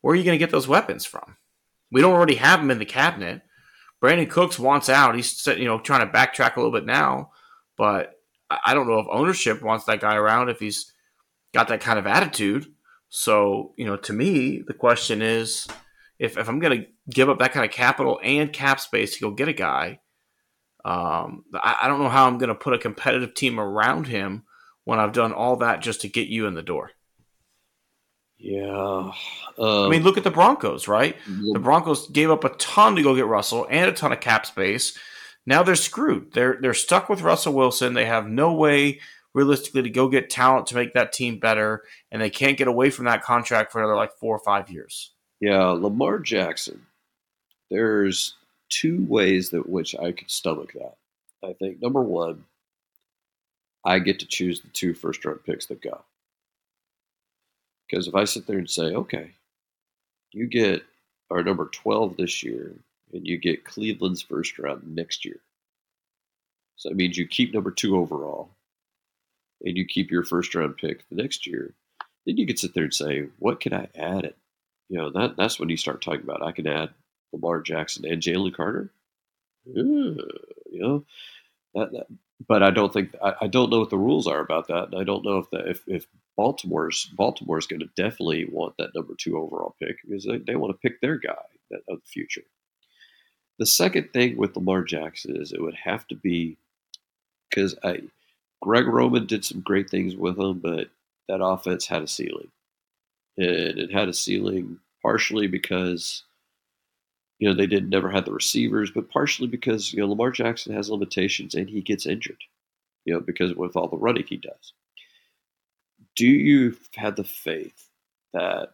where are you going to get those weapons from? We don't already have them in the cabinet. Brandin Cooks wants out. He's you know trying to backtrack a little bit now, but I don't know if ownership wants that guy around if he's got that kind of attitude. So, you know, to me, the question is if, if I'm going to give up that kind of capital and cap space to go get a guy, um, I, I, don't know how I'm going to put a competitive team around him when I've done all that just to get you in the door. Yeah. Um, I mean, look at the Broncos, right? The Broncos gave up a ton to go get Russell and a ton of cap space now they're screwed. They're they're stuck with Russell Wilson. They have no way realistically to go get talent to make that team better, and they can't get away from that contract for another like four or five years. Yeah, Lamar Jackson. There's two ways that which I could stomach that. I think number one, I get to choose the two first round picks that go. Because if I sit there and say, okay, you get our number 12 this year, and you get Cleveland's first round next year. So that means you keep number two overall, and you keep your first round pick the next year. Then you can sit there and say, what can I add it? You know, that that's when you start talking about I can add Lamar Jackson and Jalen Carter. you know, that, that, but I don't think I, I, don't know what the rules are about that, and I don't know if that if, if Baltimore's Baltimore's going to definitely want that number two overall pick because they, they want to pick their guy of the future. The second thing with Lamar Jackson is it would have to be because I Greg Roman did some great things with him, but that offense had a ceiling, and it had a ceiling partially because you know they didn't never had the receivers, but partially because you know Lamar Jackson has limitations and he gets injured, you know because with all the running he does. Do you have the faith that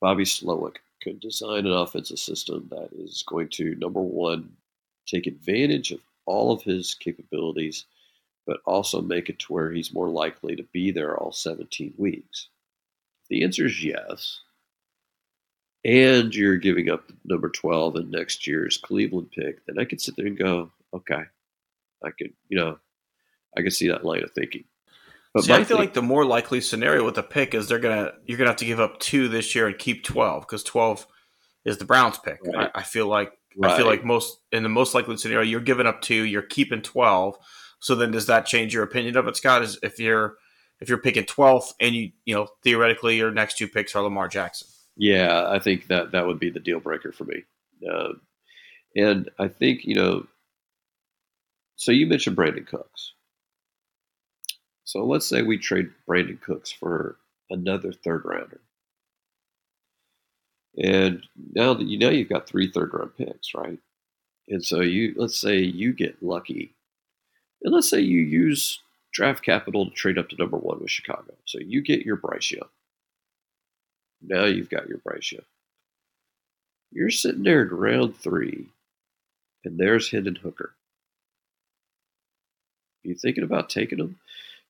Bobby Slowik could design an offensive system that is going to number one take advantage of all of his capabilities, but also make it to where he's more likely to be there all 17 weeks? The answer is yes. And you're giving up number 12 in next year's Cleveland pick, then I could sit there and go, okay, I could, you know, I could see that line of thinking. But See, I feel like the more likely scenario with the pick is they're gonna you're gonna have to give up two this year and keep twelve because twelve is the Browns pick. Right. I, I, feel like right. I feel like most in the most likely scenario you're giving up two, you're keeping twelve. So then does that change your opinion of it, Scott? Is if you're if you're picking twelfth and you you know theoretically your next two picks are Lamar Jackson. Yeah, I think that that would be the deal breaker for me. Uh, and I think you know. So you mentioned Brandin Cooks. So let's say we trade Brandin Cooks for another third rounder. And now that you know you've got three third round picks, right? And so you let's say you get lucky. And let's say you use draft capital to trade up to number one with Chicago. So you get your Bryce Young. Now you've got your Bryce Young. You're sitting there in round three, and there's Hendon Hooker. You thinking about taking him?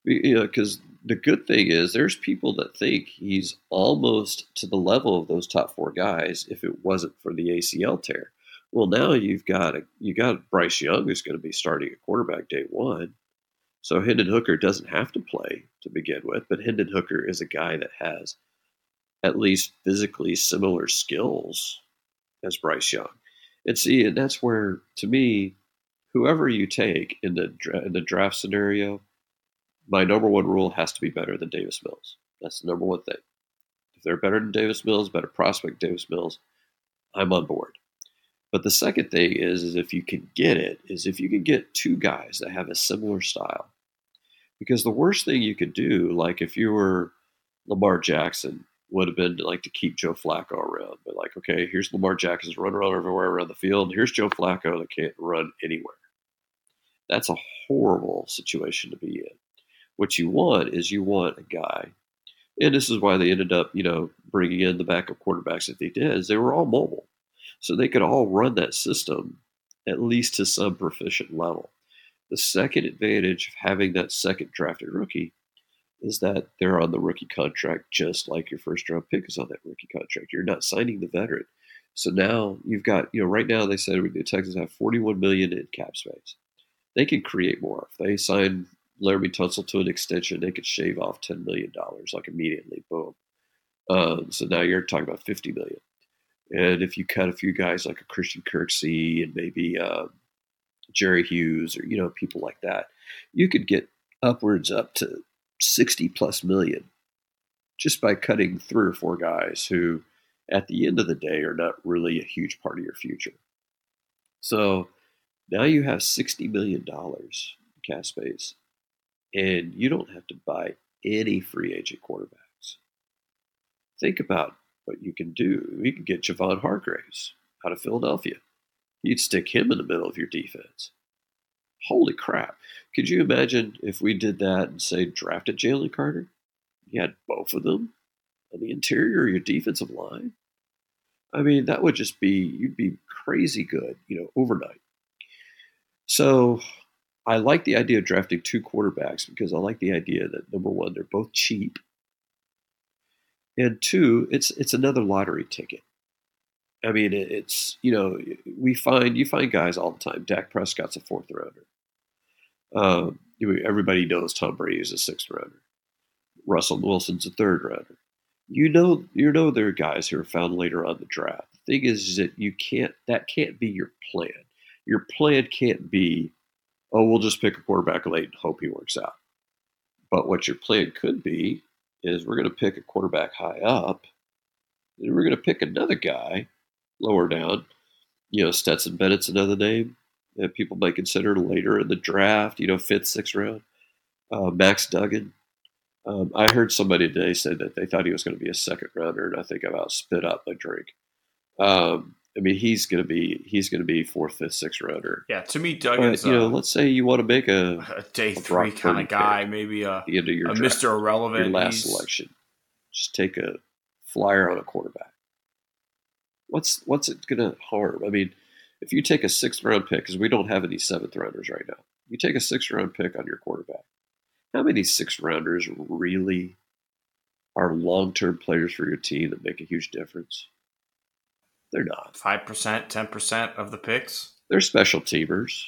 You know, because the good thing is there's people that think he's almost to the level of those top four guys if it wasn't for the ACL tear. Well, now you've got a, you got Bryce Young who's going to be starting at quarterback day one. So Hendon Hooker doesn't have to play to begin with, but Hendon Hooker is a guy that has at least physically similar skills as Bryce Young. And see, and that's where to me, whoever you take in the in the draft scenario my number one rule has to be better than Davis Mills. That's the number one thing. If they're better than Davis Mills, better prospect Davis Mills, I'm on board. But the second thing is, is if you can get it, is if you can get two guys that have a similar style. Because the worst thing you could do, like if you were Lamar Jackson, would have been to like to keep Joe Flacco around. But like, okay, here's Lamar Jackson's run around everywhere around the field. Here's Joe Flacco that can't run anywhere. That's a horrible situation to be in. What you want is you want a guy, and this is why they ended up, you know, bringing in the backup quarterbacks that they did. Is they were all mobile, so they could all run that system at least to some proficient level. The second advantage of having that second drafted rookie is that they're on the rookie contract just like your first round pick is on that rookie contract. You're not signing the veteran. So now you've got, you know, right now they said the Texans have 41 million in cap space. They can create more. If they sign Laremy Tunsil to an extension, they could shave off ten million dollars like immediately. Boom. Um, so now you're talking about fifty million. And if you cut a few guys like a Christian Kirksey and maybe uh, Jerry Hughes or you know people like that, you could get upwards up to sixty plus million just by cutting three or four guys who, at the end of the day, are not really a huge part of your future. So now you have sixty million dollars cap space and you don't have to buy any free agent quarterbacks. Think about what you can do. You can get Javon Hargraves out of Philadelphia. You'd stick him in the middle of your defense. Holy crap. Could you imagine if we did that and say drafted Jalen Carter? You had both of them on the interior of your defensive line? I mean, that would just be, you'd be crazy good, you know, overnight. So I like the idea of drafting two quarterbacks because I like the idea that number one, they're both cheap, and two, it's it's another lottery ticket. I mean, it's you know we find you find guys all the time. Dak Prescott's a fourth rounder. Um, everybody knows Tom Brady is a sixth rounder. Russell Wilson's a third rounder. You know, you know there are guys who are found later on the draft. The thing is, is that you can't. That can't be your plan. Your plan can't be, oh, we'll just pick a quarterback late and hope he works out. But what your plan could be is we're going to pick a quarterback high up, and we're going to pick another guy lower down. You know, Stetson Bennett's another name that people might consider later in the draft. You know, fifth, sixth round. Uh, Max Duggan. Um, I heard somebody today say that they thought he was going to be a second rounder, and I think I about spit out my drink. Um, I mean, he's going to be he's going to be fourth, fifth, sixth rounder. Yeah, to me, Duggan's but, you know, uh, let's say you want to make a, a day a three kind of guy, maybe a, at the end of your a draft, Mr. Irrelevant. your last He's- selection. Just take a flyer on a quarterback. What's what's it going to harm? I mean, if you take a sixth round pick, because we don't have any seventh rounders right now, you take a sixth round pick on your quarterback. How many sixth rounders really are long term players for your team that make a huge difference? They're not. Five percent, ten percent of the picks. They're special teamers,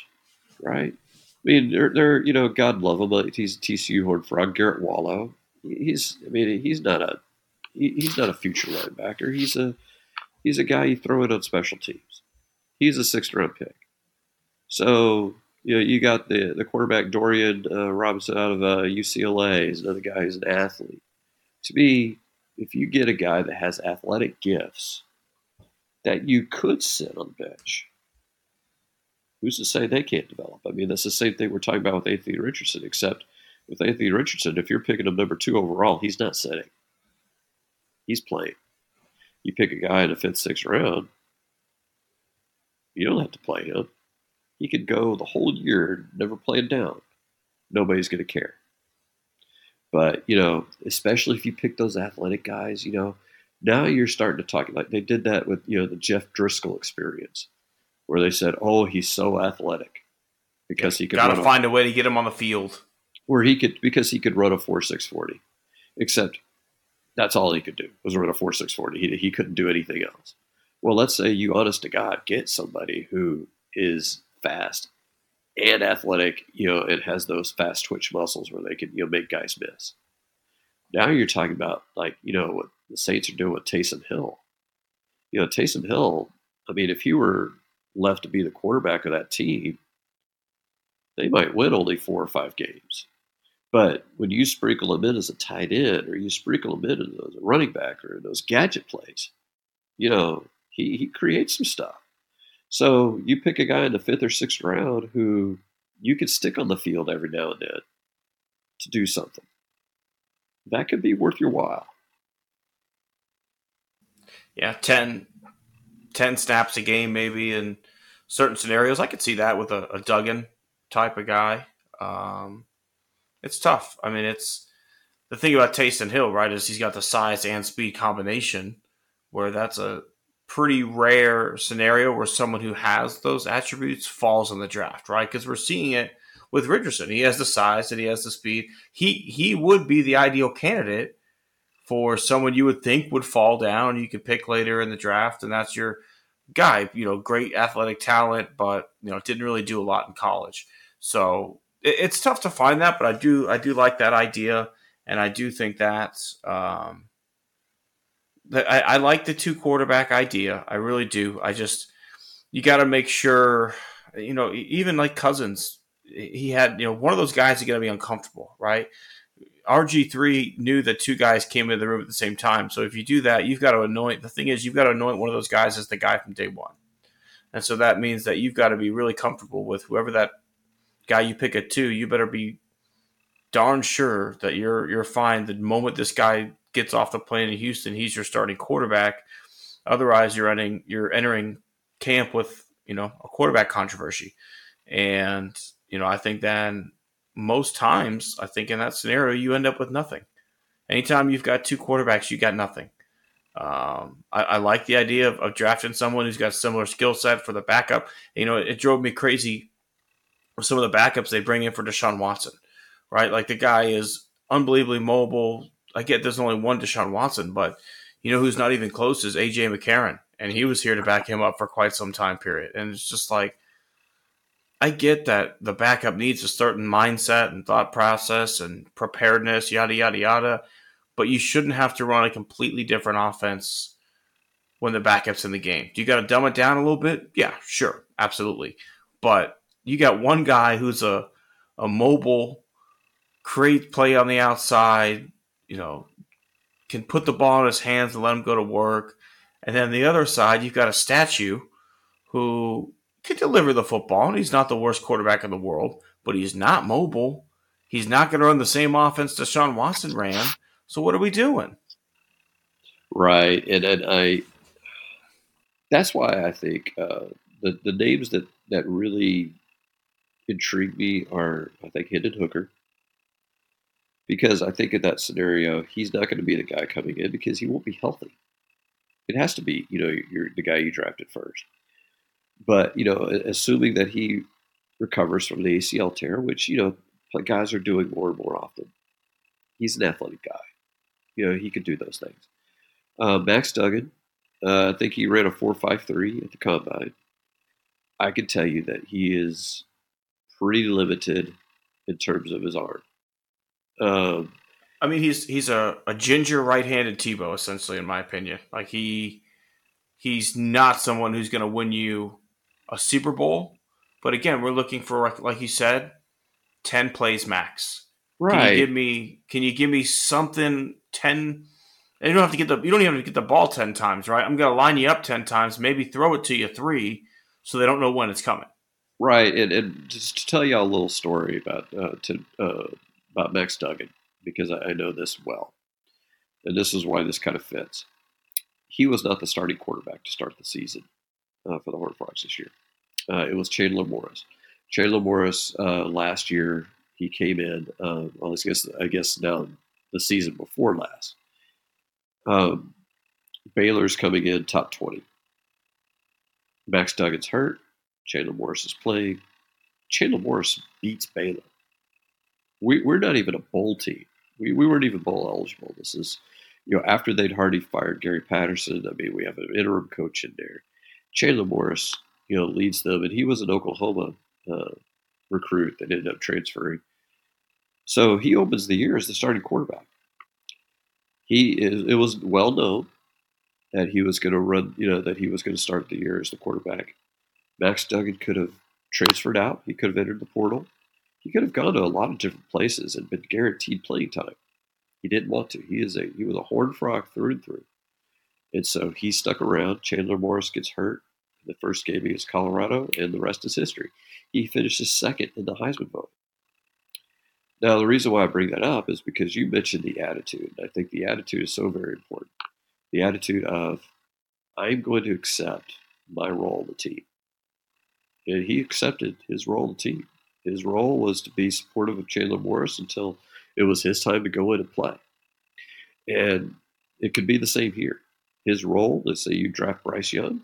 right? I mean, they're, they're you know, God love him, but he's a TCU Horned Frog. Garrett Wallow, he's I mean, he's not a he, he's not a future linebacker. He's a he's a guy you throw in on special teams. He's a sixth round pick. So you know, you got the the quarterback Dorian uh, Robinson out of uh, UCLA. He's another guy who's an athlete. To me, if you get a guy that has athletic gifts that you could sit on the bench, who's to say they can't develop? I mean, that's the same thing we're talking about with Anthony Richardson, except with Anthony Richardson, if you're picking him number two overall, he's not sitting. He's playing. You pick a guy in the fifth, sixth round, you don't have to play him. He could go the whole year, never playing down. Nobody's going to care. But, you know, especially if you pick those athletic guys, you know, now you're starting to talk like they did that with, you know, the Jeff Driskel experience, where they said, oh, he's so athletic because he could Got run to a- find a way to get him on the field. where he could because he could run a four six forty, except that's all he could do was run a four six forty. He he couldn't do anything else. Well, let's say you, honest to God, get somebody who is fast and athletic, you know, it has those fast twitch muscles where they can you know make guys miss. Now you're talking about like you know what the Saints are doing with Taysom Hill. You know, Taysom Hill. I mean, if he were left to be the quarterback of that team, they might win only four or five games. But when you sprinkle him in as a tight end, or you sprinkle him in as a running back, or those gadget plays, you know, he, he creates some stuff. So you pick a guy in the fifth or sixth round who you could stick on the field every now and then to do something. That could be worth your while. Yeah, 10, 10 snaps a game maybe in certain scenarios. I could see that with a, a Duggan type of guy. Um, it's tough. I mean, it's the thing about Taysom Hill, right? Is he's got the size and speed combination, where that's a pretty rare scenario where someone who has those attributes falls in the draft, right? Because we're seeing it with Richardson. He has the size and he has the speed. He he would be the ideal candidate for someone you would think would fall down. You could pick later in the draft, and that's your guy. You know, great athletic talent, but you know, didn't really do a lot in college. So it, it's tough to find that, but I do I do like that idea, and I do think that. Um, that I, I like the two quarterback idea. I really do. I just you got to make sure, you know, even like Cousins, he had you know one of those guys is going to be uncomfortable, right? RG three knew that two guys came into the room at the same time. So if you do that, you've got to anoint. The thing is, you've got to anoint one of those guys as the guy from day one, and so that means that you've got to be really comfortable with whoever that guy you pick at two. You better be darn sure that you're you're fine the moment this guy gets off the plane in Houston. He's your starting quarterback. Otherwise, you're entering you're entering camp with you know a quarterback controversy, and you know I think then most times I think in that scenario you end up with nothing. Anytime you've got two quarterbacks, you got nothing. Um, I, I, like the idea of, of, drafting someone who's got a similar skill set for the backup. You know, it, it drove me crazy with some of the backups they bring in for Deshaun Watson, right? Like the guy is unbelievably mobile. I get there's only one Deshaun Watson, but you know who's not even close is AJ McCarron, and he was here to back him up for quite some time period. And it's just like I get that the backup needs a certain mindset and thought process and preparedness, yada yada yada, but you shouldn't have to run a completely different offense when the backup's in the game. Do you got to dumb it down a little bit? Yeah, sure, absolutely. But you got one guy who's a a mobile, create play on the outside, you know, can put the ball in his hands and let him go to work. And then the other side, you've got a statue who can deliver the football, and he's not the worst quarterback in the world, but he's not mobile. He's not going to run the same offense Deshaun Watson ran. So what are we doing? Right, and, and I that's why I think uh, the the names that that really intrigue me are I think Hendon Hooker because I think in that scenario he's not going to be the guy coming in because he won't be healthy. It has to be you know you're the guy you drafted first, but you know assuming that he recovers from the ACL tear, which you know guys are doing more and more often. He's an athletic guy. You know he could do those things. Uh, Max Duggan, uh, I think he ran a four five three at the combine. I can tell you that he is pretty limited in terms of his arm. Um, I mean, he's he's a, a ginger right-handed Tebow, essentially, in my opinion. Like he he's not someone who's going to win you a Super Bowl. But again, we're looking for, like you said, ten plays max. Right. Can you give me? Can you give me something? Ten. You don't have to get the. You don't even have to get the ball ten times, right? I'm going to line you up ten times, maybe throw it to you three, so they don't know when it's coming. Right, and, and just to tell you a little story about uh, to uh, about Max Duggan because I, I, know this well, and this is why this kind of fits. He was not the starting quarterback to start the season uh, for the Horned Frogs this year. Uh, it was Chandler Morris. Chandler Morris uh, last year he came in. Uh, well, I guess I guess now the season before last. Um, Baylor's coming in top twenty. Max Duggan's hurt. Chandler Morris is playing. Chandler Morris beats Baylor. We, we're not even a bowl team. We, we weren't even bowl eligible. This is, you know, after they'd already fired Gary Patterson. I mean, we have an interim coach in there. Chandler Morris, you know, leads them, and he was an Oklahoma uh, recruit that ended up transferring. So he opens the year as the starting quarterback. He is. It was well known that he was going to run. You know that he was going to start the year as the quarterback. Max Duggan could have transferred out. He could have entered the portal. He could have gone to a lot of different places and been guaranteed playing time. He didn't want to. He is a he was a horned frog through and through. And so he stuck around. Chandler Morris gets hurt the first game against Colorado, and the rest is history. He finishes second in the Heisman vote. Now, the reason why I bring that up is because you mentioned the attitude. I think the attitude is so very important. The attitude of, I'm going to accept my role in the team and he accepted his role in the team. His role was to be supportive of Chandler Morris until it was his time to go in and play. And it could be the same here. His role, let's say you draft Bryce Young,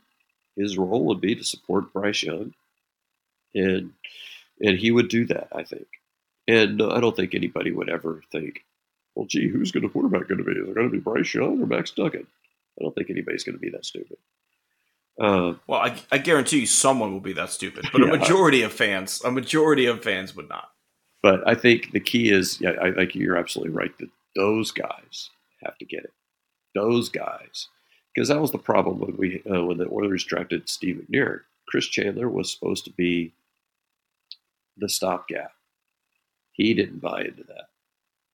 his role would be to support Bryce Young, and and he would do that, I think. And I don't think anybody would ever think, well, gee, who's going to quarterback going to be? Is it going to be Bryce Young or Max Duggan? I don't think anybody's going to be that stupid. Uh, well, I, I, guarantee you, someone will be that stupid, but yeah. a majority of fans, a majority of fans would not. But I think the key is, yeah, I think you're absolutely right that those guys have to get it. Those guys, because that was the problem when we uh, when the Oilers drafted Steve McNair. Chris Chandler was supposed to be the stopgap. He didn't buy into that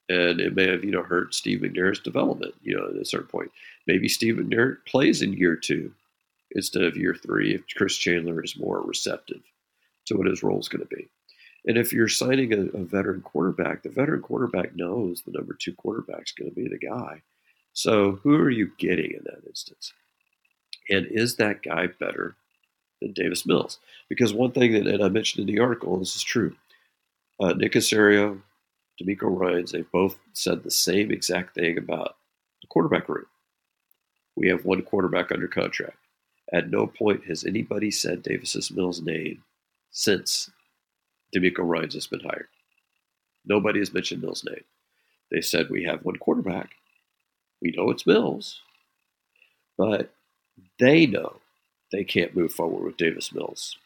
and it may have you know hurt Steve McNair's development. You know, at a certain point, maybe Steve McNair plays in year two, instead of year three if Chris Chandler is more receptive to what his role is going to be. And if you're signing a, a, veteran quarterback, the veteran quarterback knows the number two quarterback is going to be the guy. So who are you getting in that instance? And is that guy better than Davis Mills? Because one thing that and I mentioned in the article, this is true. Uh, Nick Caserio, DeMeco Ryans, they've both said the same exact thing about the quarterback room. We have one quarterback under contract. At no point has anybody said Davis Mills' name since DeMeco Ryans has been hired. Nobody has mentioned Mills' name. They said we have one quarterback. We know it's Mills, but they know they can't move forward with Davis Mills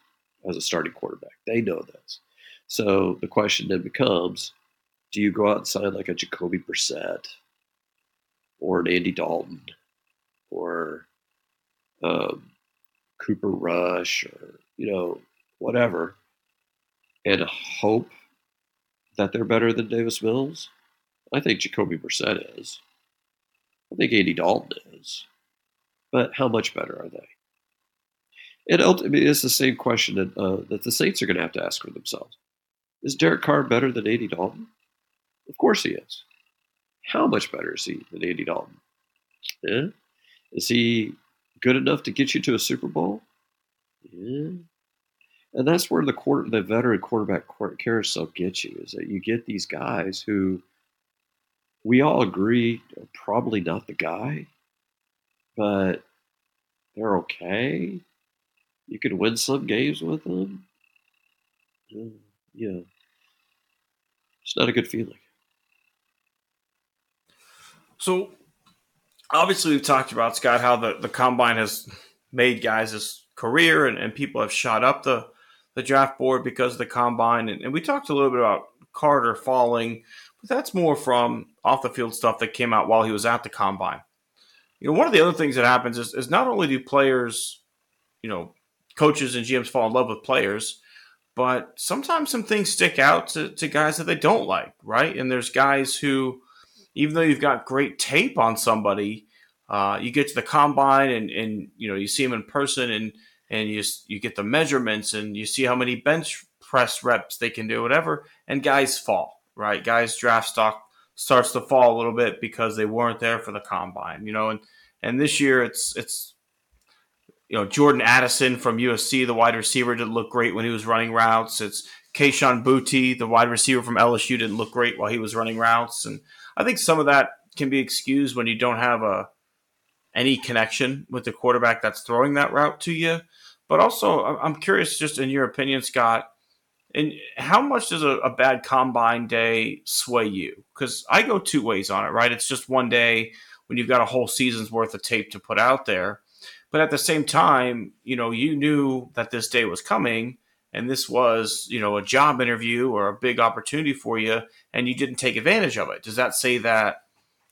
as a starting quarterback. They know this. So the question then becomes do you go out and sign like a Jacoby Brissett or an Andy Dalton or um, Cooper Rush or, you know, whatever, and hope that they're better than Davis Mills? I think Jacoby Brissett is. I think Andy Dalton is. But how much better are they? It ultimately is the same question that, uh, that the Saints are going to have to ask for themselves. Is Derek Carr better than Andy Dalton? Of course he is. How much better is he than Andy Dalton? Yeah. Is he good enough to get you to a Super Bowl? Yeah. And that's where the quarter, the veteran quarterback carousel gets you is that you get these guys who we all agree probably not the guy, but they're okay. You can win some games with them. Yeah. It's not a good feeling. So obviously we've talked about Scott how the, the combine has made guys' career and, and people have shot up the the draft board because of the combine and, and we talked a little bit about Carter falling, that's more from off the field stuff that came out while he was at the combine. You know, one of the other things that happens is, is not only do players, you know, coaches and GMs fall in love with players, but sometimes some things stick out to, to guys that they don't like, right? And there's guys who, even though you've got great tape on somebody, uh, you get to the combine and, and you know you see them in person and and you you get the measurements and you see how many bench press reps they can do, whatever, and guys fall, right? Guys draft stock starts to fall a little bit because they weren't there for the combine, you know, and and this year it's it's you know, Jordan Addison from USC, the wide receiver, didn't look great when he was running routes. It's Kayshon Boutte, the wide receiver from LSU, didn't look great while he was running routes. And I think some of that can be excused when you don't have a any connection with the quarterback that's throwing that route to you. But also, I'm curious, just in your opinion, Scott, and how much does a, a bad combine day sway you? Because I go two ways on it, right? It's just one day when you've got a whole season's worth of tape to put out there. But at the same time, you know, you knew that this day was coming and this was, you know, a job interview or a big opportunity for you and you didn't take advantage of it. Does that say that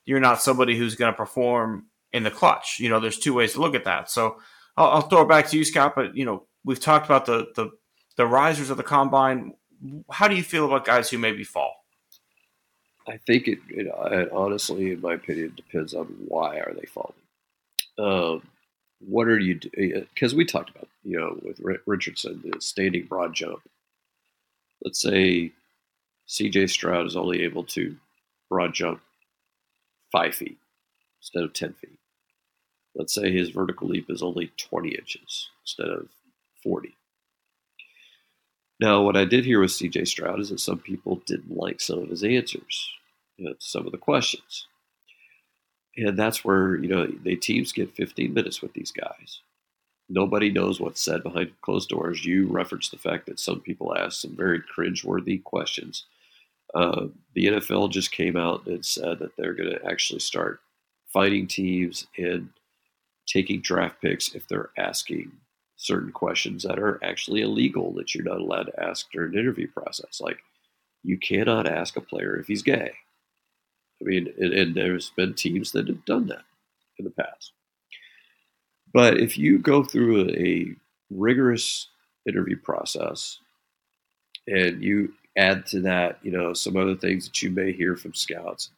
you're not somebody who's going to perform in the clutch? You know, there's two ways to look at that. So I'll, I'll throw it back to you, Scott. But you know, we've talked about the the the risers of the combine. How do you feel about guys who maybe fall? I think it, it, it honestly, in my opinion, depends on why are they falling. Um, what are you because we talked about you know with richardson the standing broad jump let's say cj stroud is only able to broad jump five feet instead of 10 feet let's say his vertical leap is only 20 inches instead of 40 now what i did hear with cj stroud is that some people didn't like some of his answers you know, some of the questions and that's where you know the teams get 15 minutes with these guys. Nobody knows what's said behind closed doors. You referenced the fact that some people ask some very cringe-worthy questions. Uh, the NFL just came out and said that they're going to actually start fighting teams and taking draft picks if they're asking certain questions that are actually illegal that you're not allowed to ask during an interview process. Like, you cannot ask a player if he's gay. I mean, and, and there's been teams that have done that in the past. But if you go through a, rigorous interview process and you add to that, you know, some other things that you may hear from scouts,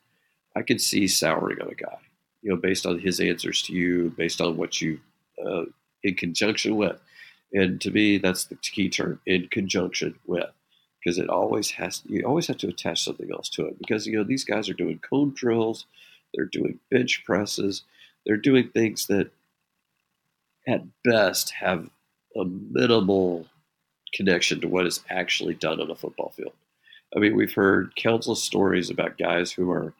I can see souring on a guy, you know, based on his answers to you, based on what you, uh, in conjunction with. And to me, that's the key term in conjunction with because it always has you always have to attach something else to it. Because you know these guys are doing cone drills they're doing bench presses they're doing things that at best have a minimal connection to what is actually done on a football field. I mean we've heard countless stories about guys who are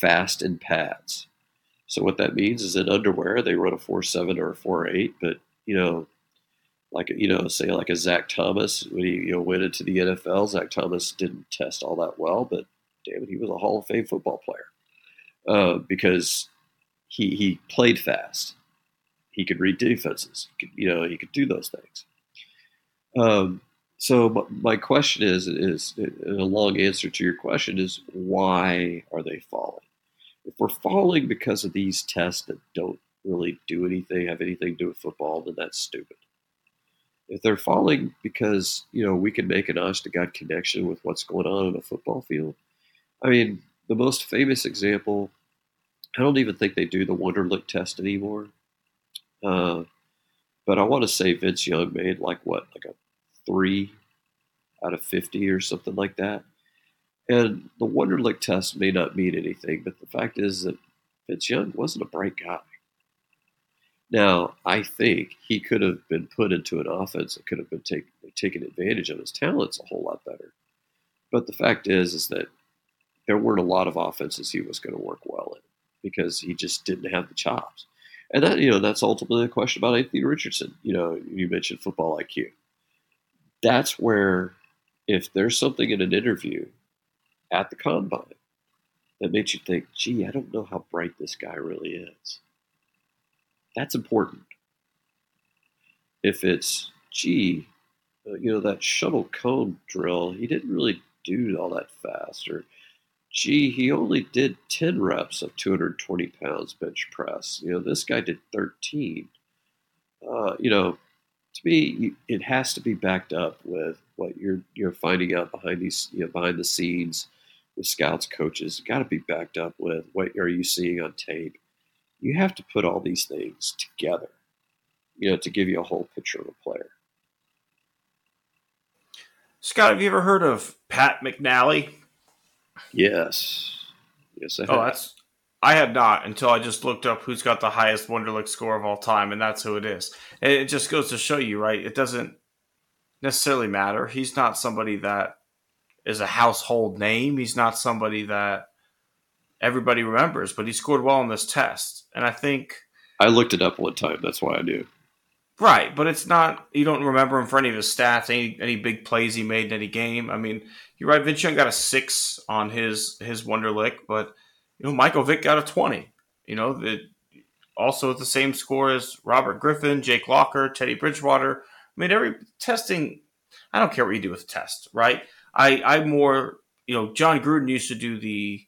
fast in pads so what that means is in underwear they run a 4-7 or a 4-8 but you know like you know, say like a Zach Thomas when he you know went into the NFL. Zach Thomas didn't test all that well, but damn it, he was a Hall of Fame football player uh, because he he played fast. He could read defenses. He could, you know, he could do those things. Um, so my question is is a long answer to your question is why are they falling? If we're falling because of these tests that don't really do anything, have anything to do with football, then that's stupid. If they're falling because you know we can make an honest to god connection with what's going on in a football field, I mean the most famous example. I don't even think they do the Wonderlic test anymore. Uh, but I want to say Vince Young made like what, like a three out of 50 or something like that. And the Wonderlic test may not mean anything, but the fact is that Vince Young wasn't a bright guy. Now, I think he could have been put into an offense that could have been take, taken advantage of his talents a whole lot better. But the fact is, is that there weren't a lot of offenses he was going to work well in because he just didn't have the chops. And that, you know, that's ultimately a question about Anthony Richardson. You know, you mentioned football IQ. That's where, if there's something in an interview at the combine that makes you think, gee, I don't know how bright this guy really is, that's important. If it's, gee, uh, you know, that shuttle cone drill, he didn't really do all that fast, or gee, he only did 10 reps of 220 pounds bench press. You know, this guy did 13. Uh, you know, to me, it has to be backed up with what you're you're finding out behind these you know, behind the scenes with scouts, coaches. Got to be backed up with what are you seeing on tape. You have to put all these things together, you know, to give you a whole picture of a player. Scott, have you ever heard of Pat McInally? Yes. Yes, I oh, have. Oh, that's I had not until I just looked up who's got the highest Wonderlic score of all time, and that's who it is. And it just goes to show you, right? It doesn't necessarily matter. He's not somebody that is a household name. He's not somebody that everybody remembers, but he scored well on this test. And I think I looked it up one time. That's why I knew. Right, but it's not. You don't remember him for any of his stats, any any big plays he made in any game. I mean, you're right. Vince Young got a six on his his Wonderlic, but you know Michael Vick got a twenty. You know, the, also at the same score as Robert Griffin, Jake Locker, Teddy Bridgewater. I mean, every testing. I don't care what you do with the test, right? I I more you know Jon Gruden used to do the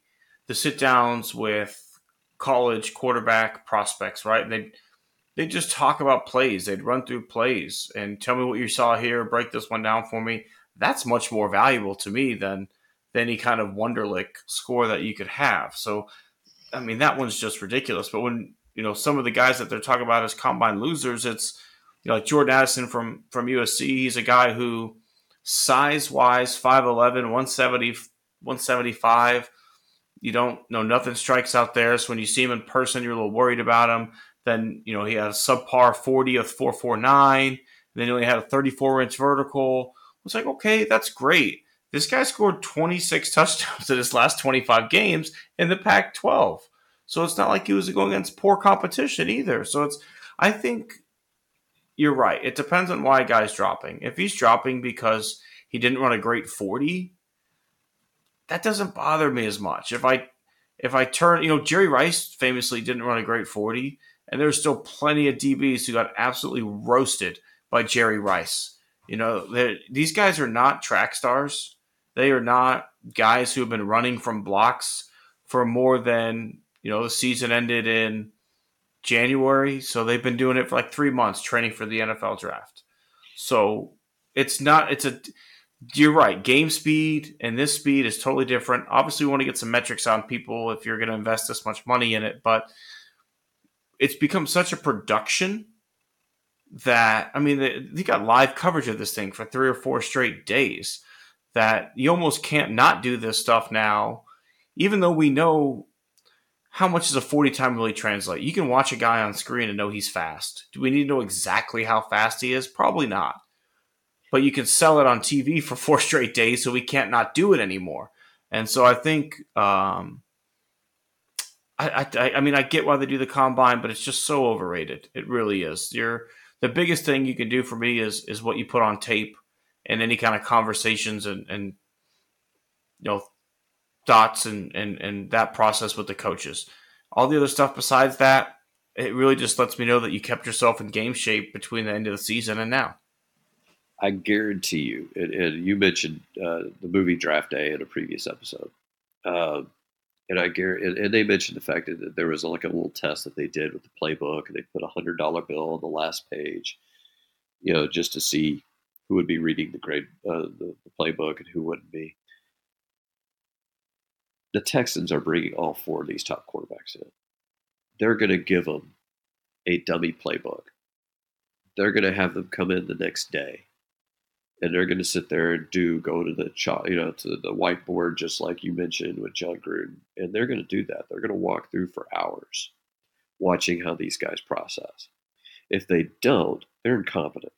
the sit downs with college quarterback prospects, right? They they just talk about plays. They'd run through plays and tell me what you saw here, break this one down for me. That's much more valuable to me than than any kind of Wonderlic score that you could have. So, I mean, that one's just ridiculous. But when you know some of the guys that they're talking about as combine losers, it's you know like Jordan Addison from from USC. He's a guy who size wise 5'11", 170, 175. You don't know nothing strikes out there. So when you see him in person, you're a little worried about him. Then, you know, he had a subpar 40 of 449. Then he only had a 34 inch vertical. It's like, okay, that's great. This guy scored 26 touchdowns in his last 25 games in the Pac 12. So it's not like he was going against poor competition either. So it's, I think you're right. It depends on why a guy's dropping. If he's dropping because he didn't run a great 40, that doesn't bother me as much. If I if I turn, you know, Jerry Rice famously didn't run a great 40, and there's still plenty of DBs who got absolutely roasted by Jerry Rice. You know, these guys are not track stars. They are not guys who have been running from blocks for more than, you know, the season ended in January. So they've been doing it for like three months training for the NFL draft. So it's not, it's a, you're right. Game speed and this speed is totally different. Obviously, we want to get some metrics on people if you're going to invest this much money in it, but it's become such a production that I mean, they, they got live coverage of this thing for three or four straight days. That you almost can't not do this stuff now, even though we know how much does a 40 time really translate? You can watch a guy on screen and know he's fast. Do we need to know exactly how fast he is? Probably not. But you can sell it on TV for four straight days, so we can't not do it anymore. And so I think um, I, I, I mean, I get why they do the combine, but it's just so overrated. It really is. You're the biggest thing you can do for me is is what you put on tape and any kind of conversations and and you know thoughts and and and that process with the coaches. All the other stuff besides that, it really just lets me know that you kept yourself in game shape between the end of the season and now. I guarantee you, and, and you mentioned uh, the movie Draft Day in a previous episode, uh, and I guarantee, and, they mentioned the fact that there was like a little test that they did with the playbook, and they put a hundred dollar bill on the last page, you know, just to see who would be reading the grade, uh, the, the playbook, and who wouldn't be. The Texans are bringing all four of these top quarterbacks in. They're going to give them a dummy playbook. They're going to have them come in the next day and they're going to sit there and do go to the you know to the whiteboard just like you mentioned with Jon Gruden, and they're going to do that. They're going to walk through for hours, watching how these guys process. If they don't, they're incompetent,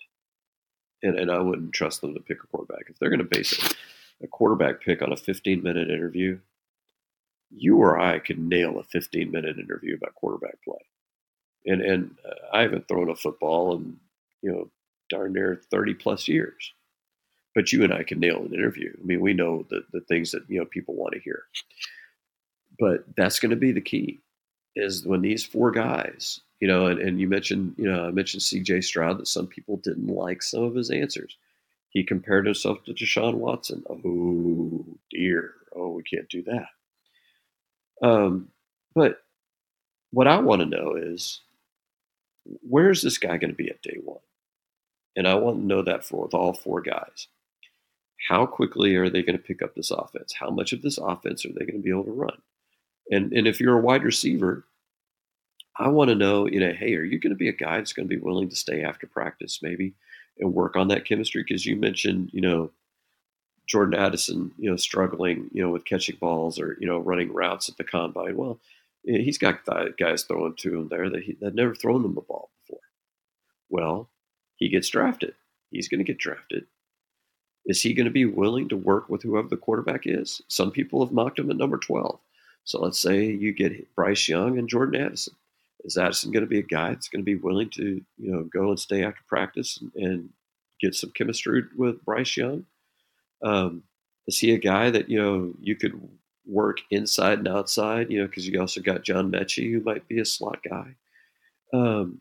and and I wouldn't trust them to pick a quarterback if they're going to base it, a quarterback pick on a 15 minute interview. You or I could nail a 15 minute interview about quarterback play, and and uh, I haven't thrown a football in you know darn near 30 plus years but you and I can nail an interview. I mean, we know the, the things that, you know, people want to hear. But that's going to be the key is when these four guys, you know, and, and you mentioned, you know, I mentioned CJ Stroud that some people didn't like some of his answers. He compared himself to Deshaun Watson. Oh dear. Oh, we can't do that. Um, but what I want to know is where's this guy going to be at day one? And I want to know that for with all four guys how quickly are they going to pick up this offense? How much of this offense are they going to be able to run? And and if you're a wide receiver, I want to know, you know, hey, are you going to be a guy that's going to be willing to stay after practice maybe and work on that chemistry? Because you mentioned, you know, Jordan Addison, you know, struggling, you know, with catching balls or you know running routes at the combine. Well, he's got guys throwing to him there that he that never thrown them the ball before. Well, he gets drafted. He's going to get drafted. Is he going to be willing to work with whoever the quarterback is? Some people have mocked him at number 12. So let's say you get Bryce Young and Jordan Addison. Is Addison going to be a guy that's going to be willing to, you know, go and stay after practice and, and get some chemistry with Bryce Young? Um, is he a guy that you know you could work inside and outside? You know, because you also got John Metchie, who might be a slot guy. Um,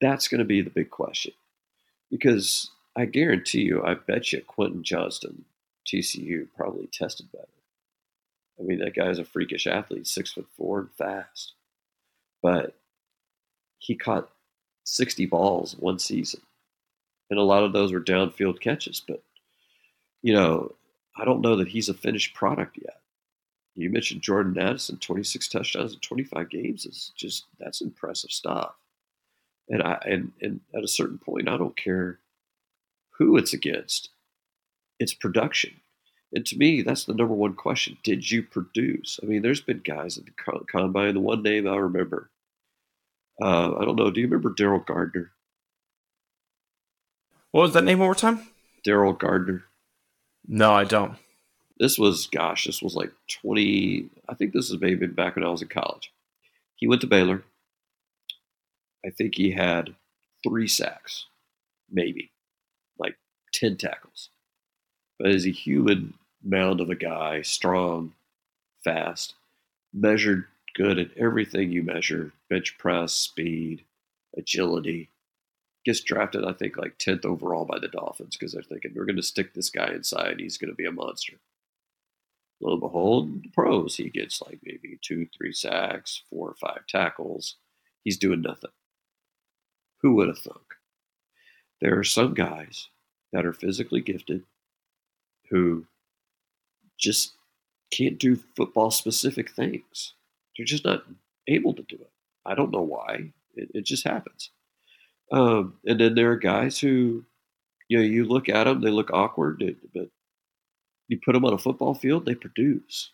that's going to be the big question because I guarantee you, I bet you Quentin Johnston, TCU, probably tested better. I mean, that guy's a freakish athlete, six foot four and fast. But he caught 60 balls one season. And a lot of those were downfield catches. But, you know, I don't know that he's a finished product yet. You mentioned Jordan Addison, 26 touchdowns in 25 games is just that's impressive stuff. And I and, and at a certain point, I don't care who it's against. It's production. And to me, that's the number one question. Did you produce? I mean, there's been guys at the combine. The one name I remember, uh, I don't know. Do you remember Daryl Gardner? What was that name one more time? Daryl Gardner. No, I don't. This was, gosh, this was like 20, I think this was maybe back when I was in college. He went to Baylor. I think he had three sacks, maybe. like 10 tackles. But as a human mound of a guy, strong, fast, measured good at everything you measure bench press, speed, agility. Gets drafted, I think, like 10th overall by the Dolphins because they're thinking we're going to stick this guy inside. He's going to be a monster. Lo and behold, the pros, he gets like maybe two, three sacks, four or five tackles. He's doing nothing. Who would have thunk? There are some guys that are physically gifted who just can't do football specific things. They're just not able to do it. I don't know why. It, it just happens. Um, and then there are guys who, you know, you look at them, they look awkward, but you put them on a football field, they produce.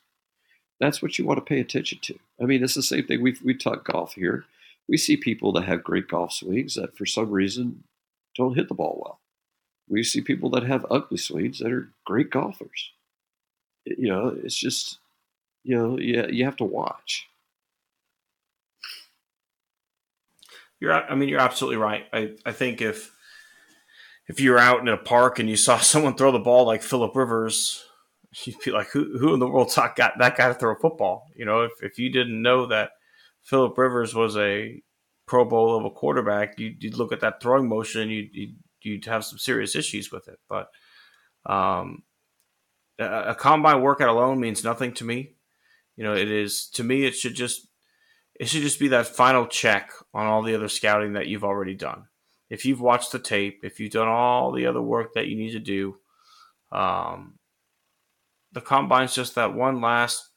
That's what you want to pay attention to. I mean, it's the same thing. We've, we talk golf here. We see people that have great golf swings that, for some reason, don't hit the ball well we see people that have ugly swings that are great golfers. You know, it's just, you know, yeah, you have to watch. You're, I mean, you're absolutely right. I, I think if if you were out in a park and you saw someone throw the ball like Philip Rivers, you'd be like, who, who in the world got that guy to throw a football? You know, if, if you didn't know that Philip Rivers was a Pro Bowl level quarterback, you'd, you'd look at that throwing motion, and you'd, you'd, you'd have some serious issues with it. But um, a, a combine workout alone means nothing to me. You know, it is to me. It should just it should just be that final check on all the other scouting that you've already done. If you've watched the tape, if you've done all the other work that you need to do, um, the combine's just that one last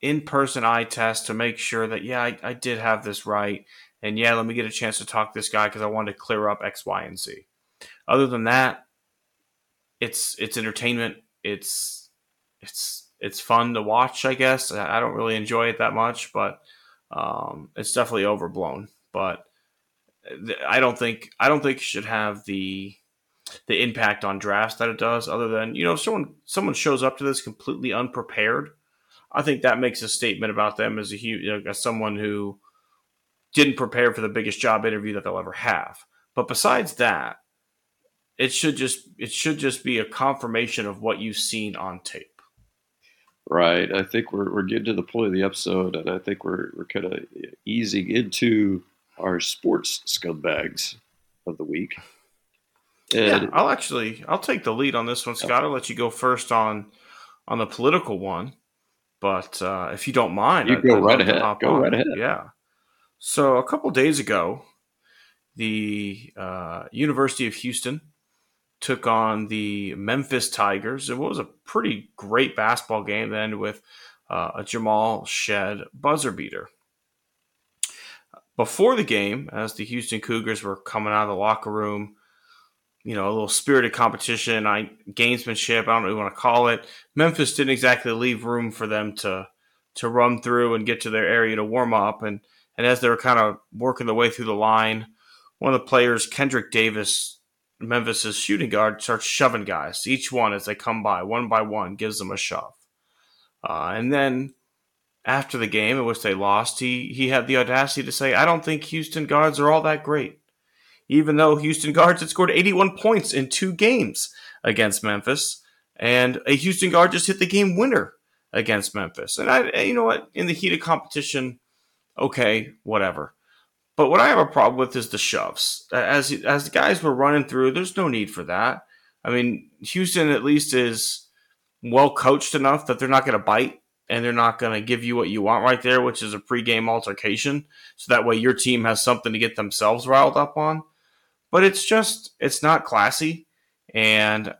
in-person eye test to make sure that yeah, I, I did have this right, and yeah, let me get a chance to talk to this guy because I wanted to clear up X, Y, and Z. Other than that, it's it's entertainment. It's it's it's fun to watch. I guess I don't really enjoy it that much, but um, it's definitely overblown. But I don't think I don't think it should have the the impact on drafts that it does. Other than you know, if someone someone shows up to this completely unprepared, I think that makes a statement about them as a you know, as someone who didn't prepare for the biggest job interview that they'll ever have. But besides that, it should just it should just be a confirmation of what you've seen on tape. Right. I think we're we're getting to the point of the episode, and I think we're we're kind of easing into our sports scumbags of the week. And yeah, I'll actually I'll take the lead on this one, Scott. I'll let you go first on on the political one, but uh, if you don't mind, you I'd, go I'd right ahead. Go on. right ahead. Yeah. So a couple days ago, the uh, University of Houston took on the Memphis Tigers. It was a pretty great basketball game then with uh, a Jamal Shead buzzer beater. Before the game, as the Houston Cougars were coming out of the locker room, you know, a little spirited competition, I gamesmanship, I don't know what you want to call it. Memphis didn't exactly leave room for them to to run through and get to their area to warm up. And and as they were kind of working their way through the line, one of the players, Kendrick Davis, Memphis's shooting guard starts shoving guys, each one as they come by, one by one, gives them a shove. Uh, and then after the game in which they lost, he, he had the audacity to say, I don't think Houston guards are all that great. Even though Houston guards had scored 81 points in two games against Memphis, and a Houston guard just hit the game winner against Memphis. And I, you know what, in the heat of competition, okay, whatever. But what I have a problem with is the shoves. As as the guys were running through, there's no need for that. I mean, Houston at least is well coached enough that they're not going to bite and they're not going to give you what you want right there, which is a pregame altercation. So that way your team has something to get themselves riled up on. But it's just it's not classy, and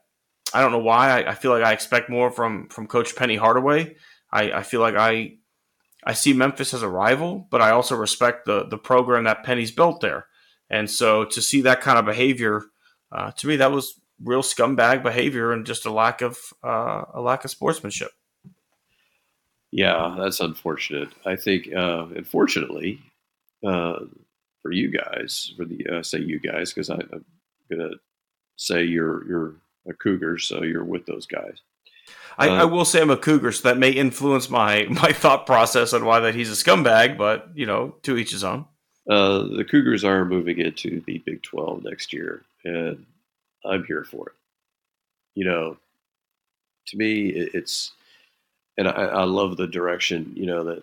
I don't know why. I, I feel like I expect more from from Coach Penny Hardaway. I, I feel like I I see Memphis as a rival, but I also respect the the program that Penny's built there. And so to see that kind of behavior, uh, to me, that was real scumbag behavior and just a lack of uh, a lack of sportsmanship. Yeah, that's unfortunate. I think, uh, unfortunately, uh, for you guys, for the uh, say you guys, because I'm gonna say you're you're a Cougar, so you're with those guys. I, uh, I, will say I'm a Cougar, so that may influence my my thought process on why that he's a scumbag. But you know, to each his own. Uh, the Cougars are moving into the Big 12 next year, and I'm here for it. You know, to me, it's, and I, I love the direction. You know that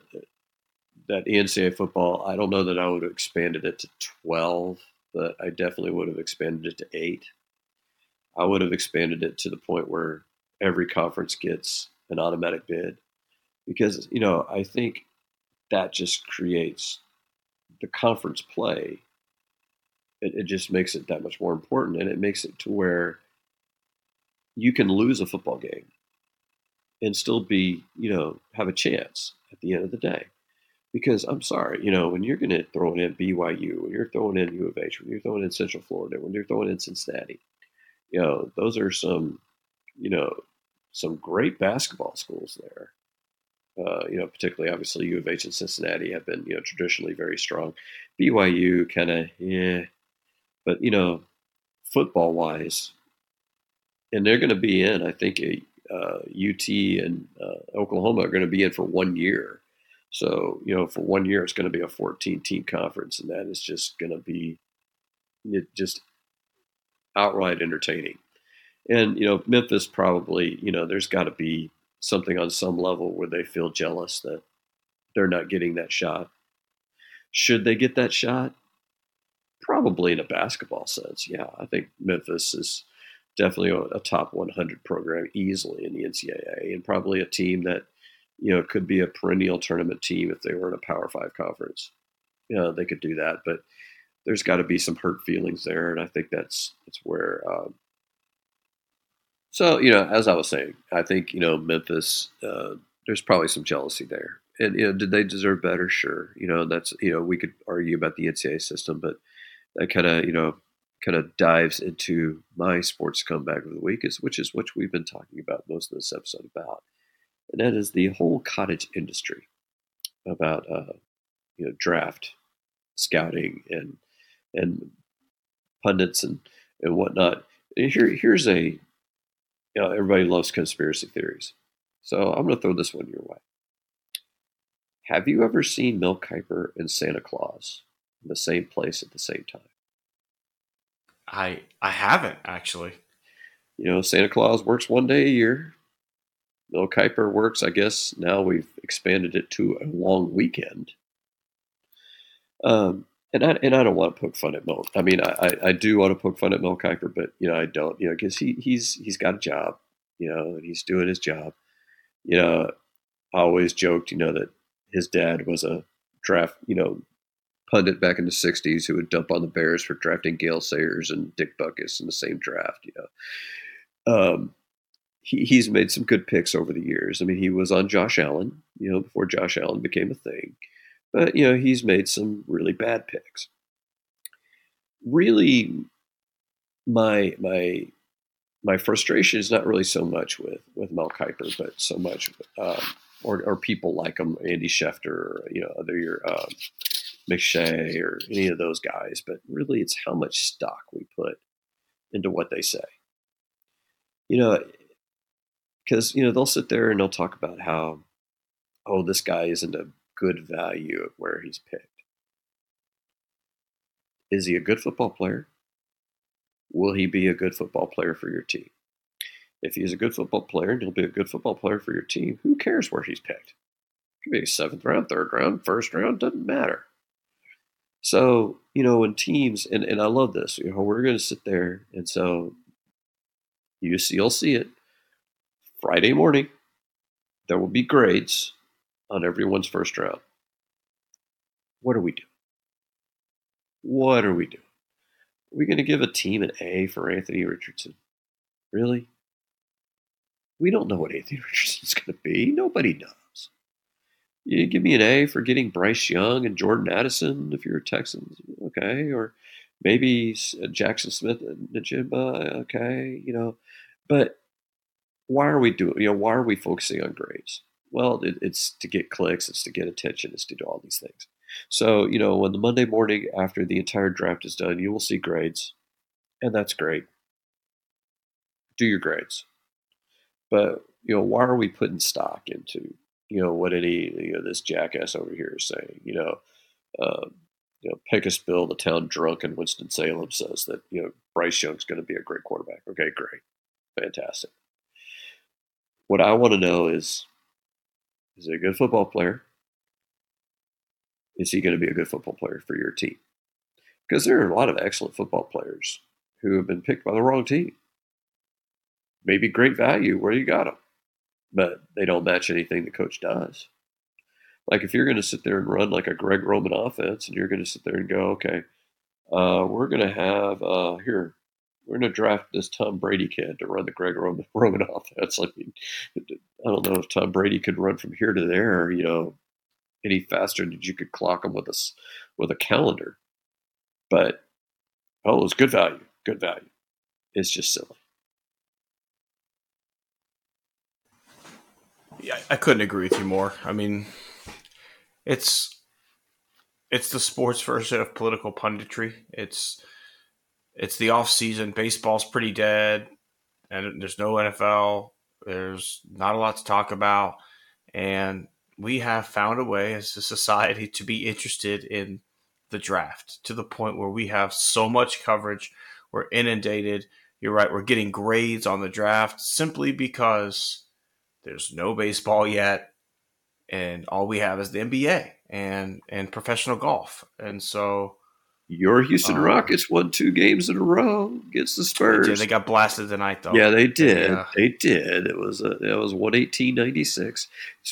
that NCAA football. I don't know that I would have expanded it to 12, but I definitely would have expanded it to eight. I would have expanded it to the point where every conference gets an automatic bid because you know I think that just creates the conference play. It, it just makes it that much more important, and it makes it to where you can lose a football game and still be, you know, have a chance at the end of the day. Because I'm sorry, you know, when you're going to throw in BYU, when you're throwing in U of H, when you're throwing in Central Florida, when you're throwing in Cincinnati, you know, those are some, you know, some great basketball schools there. Uh, you know, particularly obviously U of H and Cincinnati have been you know traditionally very strong. BYU kind of yeah, but you know, football wise, and they're going to be in. I think a, uh, UT and uh, Oklahoma are going to be in for one year. So, you know, for one year, it's going to be a 14 team conference, and that is just going to be just outright entertaining. And, you know, Memphis probably, you know, there's got to be something on some level where they feel jealous that they're not getting that shot. Should they get that shot? Probably in a basketball sense. Yeah, I think Memphis is definitely a, top 100 program easily in the NCAA and probably a team that, you know, could be a perennial tournament team if they were in a Power Five conference. You know, they could do that, but there's got to be some hurt feelings there, and I think that's that's where um, so, you know, as I was saying, I think, you know, Memphis, uh, there's probably some jealousy there. And, you know, did they deserve better? Sure. You know, that's, you know, we could argue about the NCAA system, but that kind of, you know, kind of dives into my sports comeback of the week, is which is what we've been talking about most of this episode about. And that is the whole cottage industry about, uh, you know, draft scouting and, and pundits and, and whatnot. Here, here's a you know, everybody loves conspiracy theories. So I'm going to throw this one your way. Have you ever seen Mel Kiper and Santa Claus in the same place at the same time? I I haven't actually. You know, Santa Claus works one day a year. Mel Kiper works, I guess now we've expanded it to a long weekend. Um, and I and I don't want to poke fun at Mel. I mean, I, I do want to poke fun at Mel Kiper, but you know, I don't. You know, because he he's he's got a job. You know, and he's doing his job. You know, I always joked, you know, that his dad was a draft, you know, pundit back in the '60s who would dump on the Bears for drafting Gale Sayers and Dick Butkus in the same draft. You know, um, he, he's made some good picks over the years. I mean, he was on Josh Allen, you know, before Josh Allen became a thing. But, you know, he's made some really bad picks. Really, my my my frustration is not really so much with with Mel Kiper, but so much um, or, or people like him, Andy Schefter, or, you know, other your um, McShay or any of those guys. But really, it's how much stock we put into what they say. You know, because you know they'll sit there and they'll talk about how, oh, this guy isn't a good value of where he's picked. Is he a good football player? Will he be a good football player for your team? If he's a good football player and he'll be a good football player for your team, who cares where he's picked? It could be seventh round, third round, first round, doesn't matter. So, you know, when teams, and, and I love this, you know, we're going to sit there, and so you see, you'll see it Friday morning. There will be grades on everyone's first round. What are we doing? What are we doing? Are we going to give a team an A for Anthony Richardson? Really? We don't know what Anthony Richardson's going to be. Nobody knows. You give me an A for getting Bryce Young and Jordan Addison if you're a Texans, okay? Or maybe uh, Jackson Smith-Njigba, okay? You know, but why are we doing? You know, why are we focusing on grades? Well, it, it's to get clicks, it's to get attention, it's to do all these things. So, you know, when the Monday morning after the entire draft is done, you will see grades, and that's great. Do your grades. But, you know, why are we putting stock into, you know, what any, you know, this jackass over here is saying? You know, uh, you know, Pecos Bill, the town drunk in Winston-Salem, says that, you know, Bryce Young's going to be a great quarterback. Okay, great. Fantastic. What I want to know is is he a good football player? Is he going to be a good football player for your team? Because there are a lot of excellent football players who have been picked by the wrong team. Maybe great value where you got them, but they don't match anything the coach does. Like if you're going to sit there and run like a Greg Roman offense, and you're going to sit there and go, okay, uh, we're going to have uh, here we're going to draft this Tom Brady kid to run the Greg Roman, offense. I mean, I don't know if Tom Brady could run from here to there, you know, any faster than you could clock him with a with a calendar. But oh, it's good value, good value. It's just silly. Yeah, I couldn't agree with you more. I mean, it's it's the sports version of political punditry. It's it's the off season. Baseball's pretty dead, and there's no NFL. There's not a lot to talk about, and we have found a way as a society to be interested in the draft to the point where we have so much coverage, we're inundated. You're right, we're getting grades on the draft simply because there's no baseball yet, and all we have is the NBA and and professional golf, and so your Houston Um, Rockets won two games in a row against the they, Spurs. did- they got blasted tonight though. yeah, they did. Yeah. They did. It was a, it was one eighteen ninety six,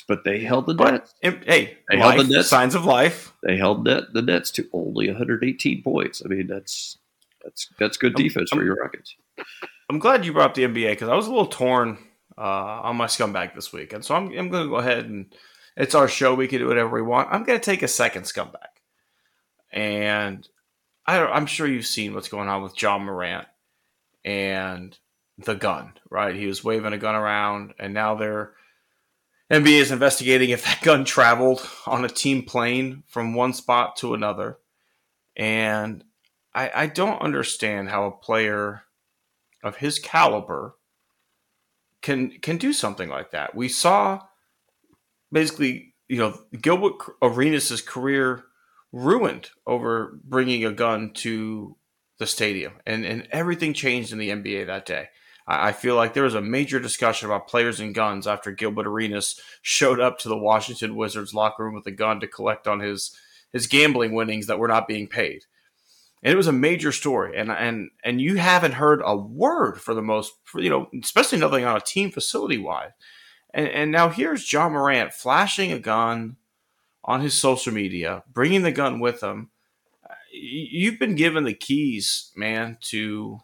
but they held the But net. im- hey, They held the Nets. signs of life. They held net the Nets to only one hundred eighteen points. I mean, that's that's that's good I'm- defense for I'm- your Rockets. I'm glad you brought up the NBA because I was a little torn uh, on my scumbag this week, and so I'm, I'm going to go ahead and it's our show. We can do whatever we want. I'm going to take a second scumbag, and I I'm sure you've seen what's going on with Ja Morant and the gun. Right, he was waving a gun around, and now they're NBA is investigating if that gun traveled on a team plane from one spot to another, and I, I don't understand how a player of his caliber can can do something like that. We saw basically, you know, Gilbert Arenas' career ruined over bringing a gun to the stadium, and and everything changed in the NBA that day. I I feel like there was a major discussion about players and guns after Gilbert Arenas showed up to the Washington Wizards locker room with a gun to collect on his his gambling winnings that were not being paid. And it was a major story, and and and you haven't heard a word for the most, for, you know, especially nothing on a team facility wide. And and now here's Ja Morant flashing a gun on his social media, bringing the gun with him. You've been given the keys, man, to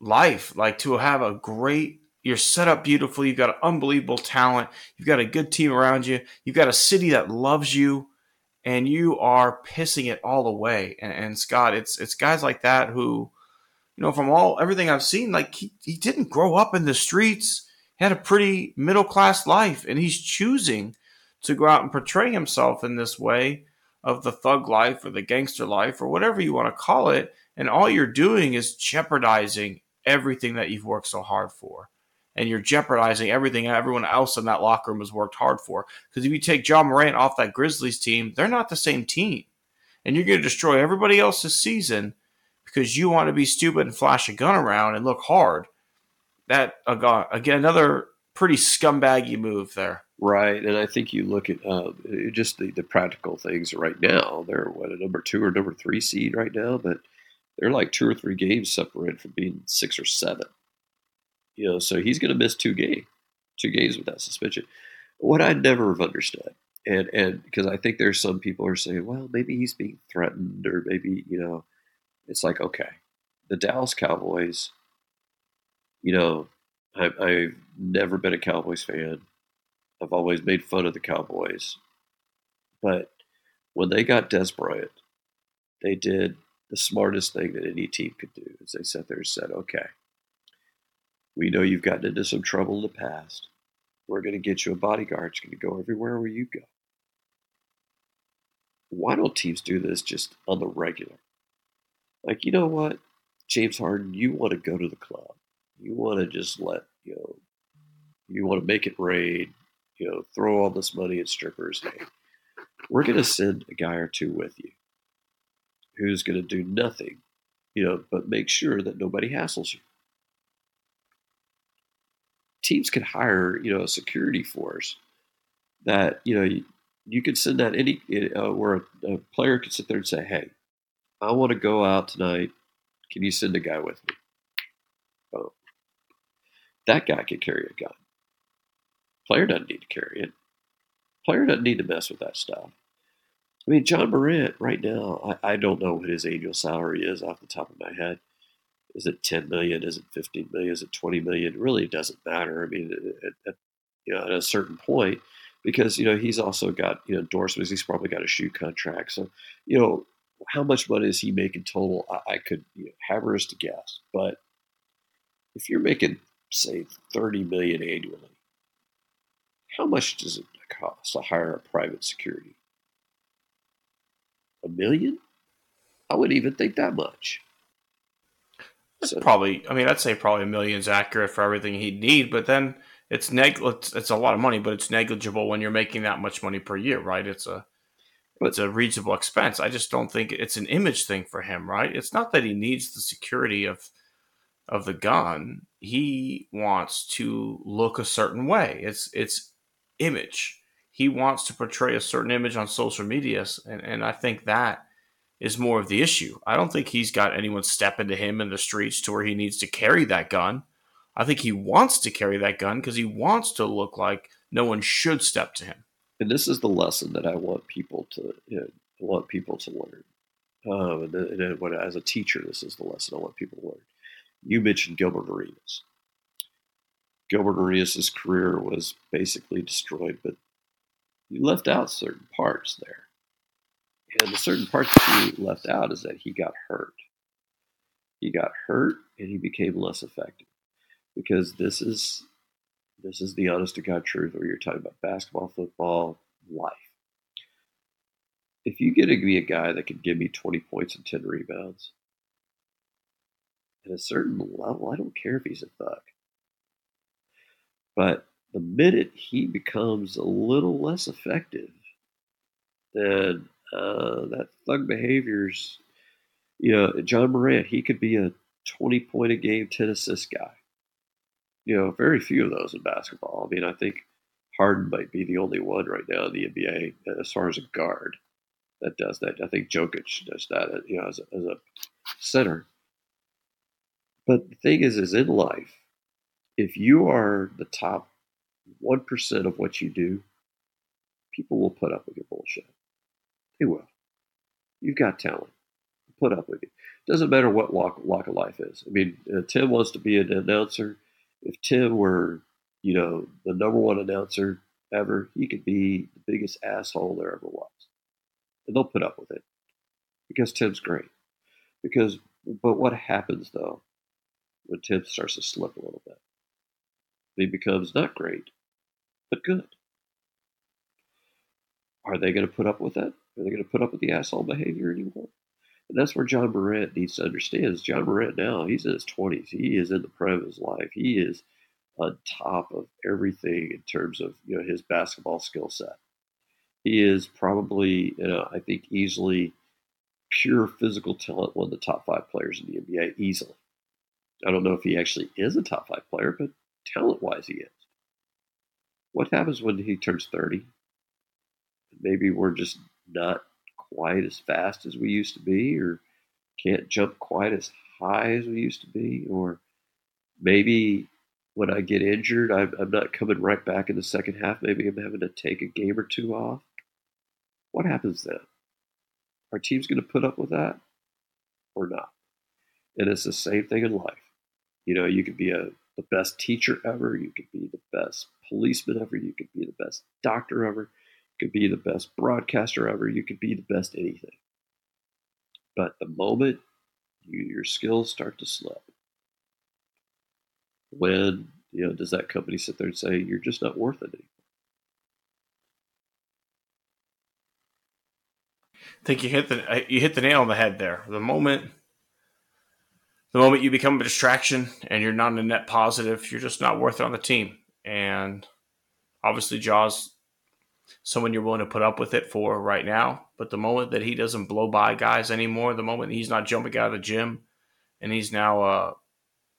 life, like to have a great. You're set up beautifully. You've got unbelievable talent. You've got a good team around you. You've got a city that loves you and you are pissing it all away. And, and Scott, it's it's guys like that who, you know, from all everything I've seen, like he, he didn't grow up in the streets. He had a pretty middle class life, and he's choosing to go out and portray himself in this way of the thug life or the gangster life or whatever you want to call it. And all you're doing is jeopardizing everything that you've worked so hard for. And you're jeopardizing everything everyone else in that locker room has worked hard for. Because if you take Ja Morant off that Grizzlies team, they're not the same team. And you're going to destroy everybody else's season because you want to be stupid and flash a gun around and look hard. That, again, another pretty scumbaggy move there. Right, and I think you look at um, just the, the practical things right now. They're what a number two or number three seed right now, but they're like two or three games separated from being six or seven. You know, so he's going to miss two games, two games with that suspension. What I never have understood, and and because I think there's some people are saying, well, maybe he's being threatened, or maybe you know, it's like okay, the Dallas Cowboys. You know, I, I've never been a Cowboys fan. I've always made fun of the Cowboys. But when they got Dez Bryant, they did the smartest thing that any team could do. Is they sat there and said, okay, we know you've gotten into some trouble in the past. We're going to get you a bodyguard. It's going to go everywhere where you go. Why don't teams do this just on the regular? Like, you know what? James Harden, you want to go to the club. You want to just let, you know, you want to make it rain you know, throw all this money at strippers. Hey, we're going to send a guy or two with you who's going to do nothing, you know, but make sure that nobody hassles you. Teams could hire, you know, a security force that, you know, you, you could send that any, uh, where a, a player could sit there and say, hey, I want to go out tonight. Can you send a guy with me? That guy could carry a gun. Player doesn't need to carry it. Player doesn't need to mess with that stuff. I mean, Ja Morant right now, I, I don't know what his annual salary is off the top of my head. Is it 10 million? Is it 15 million? Is it 20 million? It really doesn't matter. I mean, at, at, you know, at a certain point, because you know he's also got you know endorsements. He's probably got a shoe contract. So you know how much money is he making total? I, I could you know, hazardous to guess, but if you're making say 30 million annually, how much does it cost to hire a private security? A million? I wouldn't even think that much. It's So- probably, I mean, I'd say probably a million's accurate for everything he'd need, but then it's neg it's, it's a lot of money, but it's negligible when you're making that much money per year, right? It's a it's a reasonable expense. I just don't think it's an image thing for him, right? It's not that he needs the security of of the gun. He wants to look a certain way. It's it's image. He wants to portray a certain image on social media, and, and I think that is more of the issue. I don't think he's got anyone step into him in the streets to where he needs to carry that gun. I think he wants to carry that gun because he wants to look like no one should step to him and this is the lesson that I want people to you know, want people to learn. Um, and, and as a teacher, this is the lesson I want people to learn. You mentioned Gilbert Arenas. Gilbert Arenas' career was basically destroyed, but you left out certain parts there. And the certain parts that you left out is that he got hurt. He got hurt and he became less effective because this is this is the honest to God truth, or you're talking about basketball, football, life. If you get to be a guy that can give me 20 points and 10 rebounds, at a certain level, I don't care if he's a thug. But the minute he becomes a little less effective, then uh, that thug behavior's, you know, Ja Morant, he could be a 20 point a game, 10 assist guy you know, very few of those in basketball. I mean, I think Harden might be the only one right now in the NBA as far as a guard that does that. I think Jokic does that, you know, as a, as a center. But the thing is, is in life, if you are the top one percent of what you do, people will put up with your bullshit. They will. You've got talent. Put up with it. Doesn't matter what walk, walk of life is. I mean, uh, Tim wants to be an announcer if Tim were, you know, the number one announcer ever, he could be the biggest asshole there ever was. And they'll put up with it because Tim's great. Because, but what happens though when Tim starts to slip a little bit? He becomes not great, but good. Are they going to put up with that? Are they going to put up with the asshole behavior anymore? And that's where Ja Morant needs to understand. Is Ja Morant now, he's in his 20s. He is in the prime of his life. He is on top of everything in terms of you know his basketball skill set. He is probably, you know, I think, easily pure physical talent, one of the top five players in the NBA, easily. I don't know if he actually is a top five player, but talent wise, he is. What happens when he turns 30? Maybe we're just not quite as fast as we used to be, or can't jump quite as high as we used to be, or maybe when I get injured, I'm, I'm not coming right back in the second half. Maybe I'm having to take a game or two off. What happens then? Our team's going to put up with that or not? And it's the same thing in life. You know, you could be a the best teacher ever, you could be the best policeman ever, you could be the best doctor ever, you could be the best broadcaster ever. You could be the best anything. But the moment you, your skills start to slip, when you know, does that company sit there and say you're just not worth it anymore? I think you hit the you hit the nail on the head there. The moment the moment you become a distraction and you're not a net positive, you're just not worth it on the team. And obviously, Ja's, someone you're willing to put up with it for right now. But the moment that he doesn't blow by guys anymore, the moment he's not jumping out of the gym and he's now a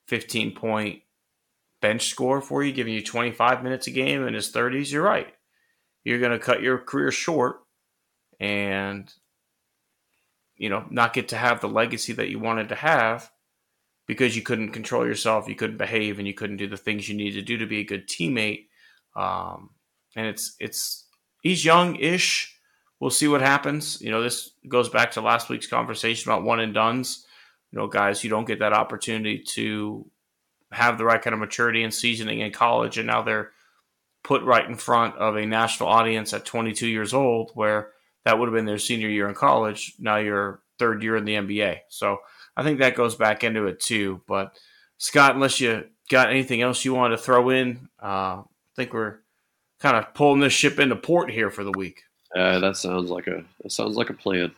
15 point bench score for you, giving you 25 minutes a game in his 30s, you're right. You're going to cut your career short and, you know, not get to have the legacy that you wanted to have because you couldn't control yourself, you couldn't behave, and you couldn't do the things you need to do to be a good teammate. Um, and it's it's he's young-ish. We'll see what happens. You know, this goes back to last week's conversation about one and duns. You know, guys, you don't get that opportunity to have the right kind of maturity and seasoning in college, and now they're put right in front of a national audience at 22 years old, where that would have been their senior year in college. Now you're third year in the NBA. So I think that goes back into it too. But Scott, unless you got anything else you wanted to throw in, uh, I think we're kind of pulling this ship into port here for the week. Uh, that sounds like a that sounds like a plan.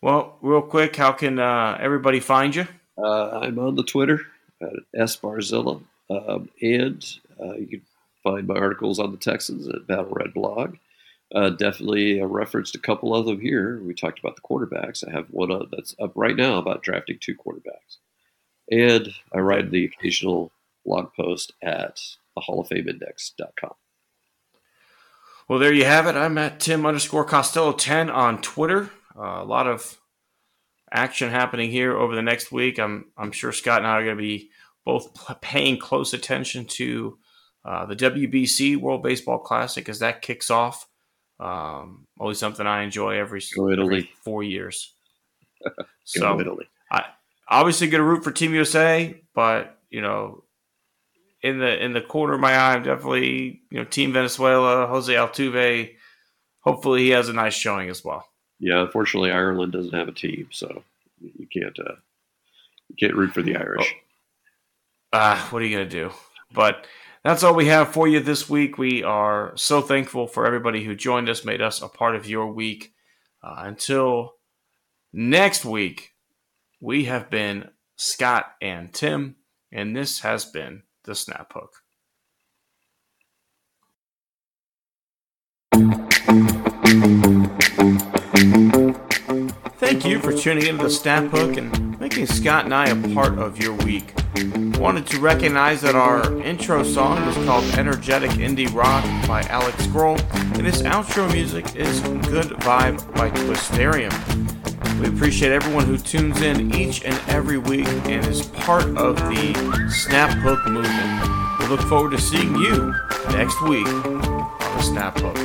Well, real quick, how can uh, everybody find you? Uh, I'm on the Twitter at S Barzilla, um, and Uh, you can find my articles on the Texans at Battle Red blog. Uh, definitely a referenced a couple of them here. We talked about the quarterbacks. I have one uh, that's up right now about drafting two quarterbacks. And I write the occasional blog post at the Hall of Fame Index.com. Well, there you have it. I'm at Tim underscore Costello 10 on Twitter. Uh, a lot of action happening here over the next week. I'm, I'm sure Scott and I are going to be both paying close attention to uh, the WBC World Baseball Classic as that kicks off. Um, always something I enjoy every, every four years. so Italy. I obviously going to root for Team USA, but you know, in the in the corner of my eye, I'm definitely you know Team Venezuela, Jose Altuve. Hopefully, he has a nice showing as well. Yeah, unfortunately, Ireland doesn't have a team, so you can't uh, you can't root for the Irish. Ah, uh, what are you gonna do? But that's all we have for you this week. We are so thankful for everybody who joined us, made us a part of your week. Uh, until next week, we have been Scott and Tim, and this has been the Snap Hook. Thank you for tuning into the Snap Hook and making Scott and I a part of your week. Wanted to recognize that our intro song is called Energetic Indie Rock by Alex Grohl, and its outro music is Good Vibe by Twisterium. We appreciate everyone who tunes in each and every week and is part of the Snap Hook movement. We look forward to seeing you next week on the Snap Hook.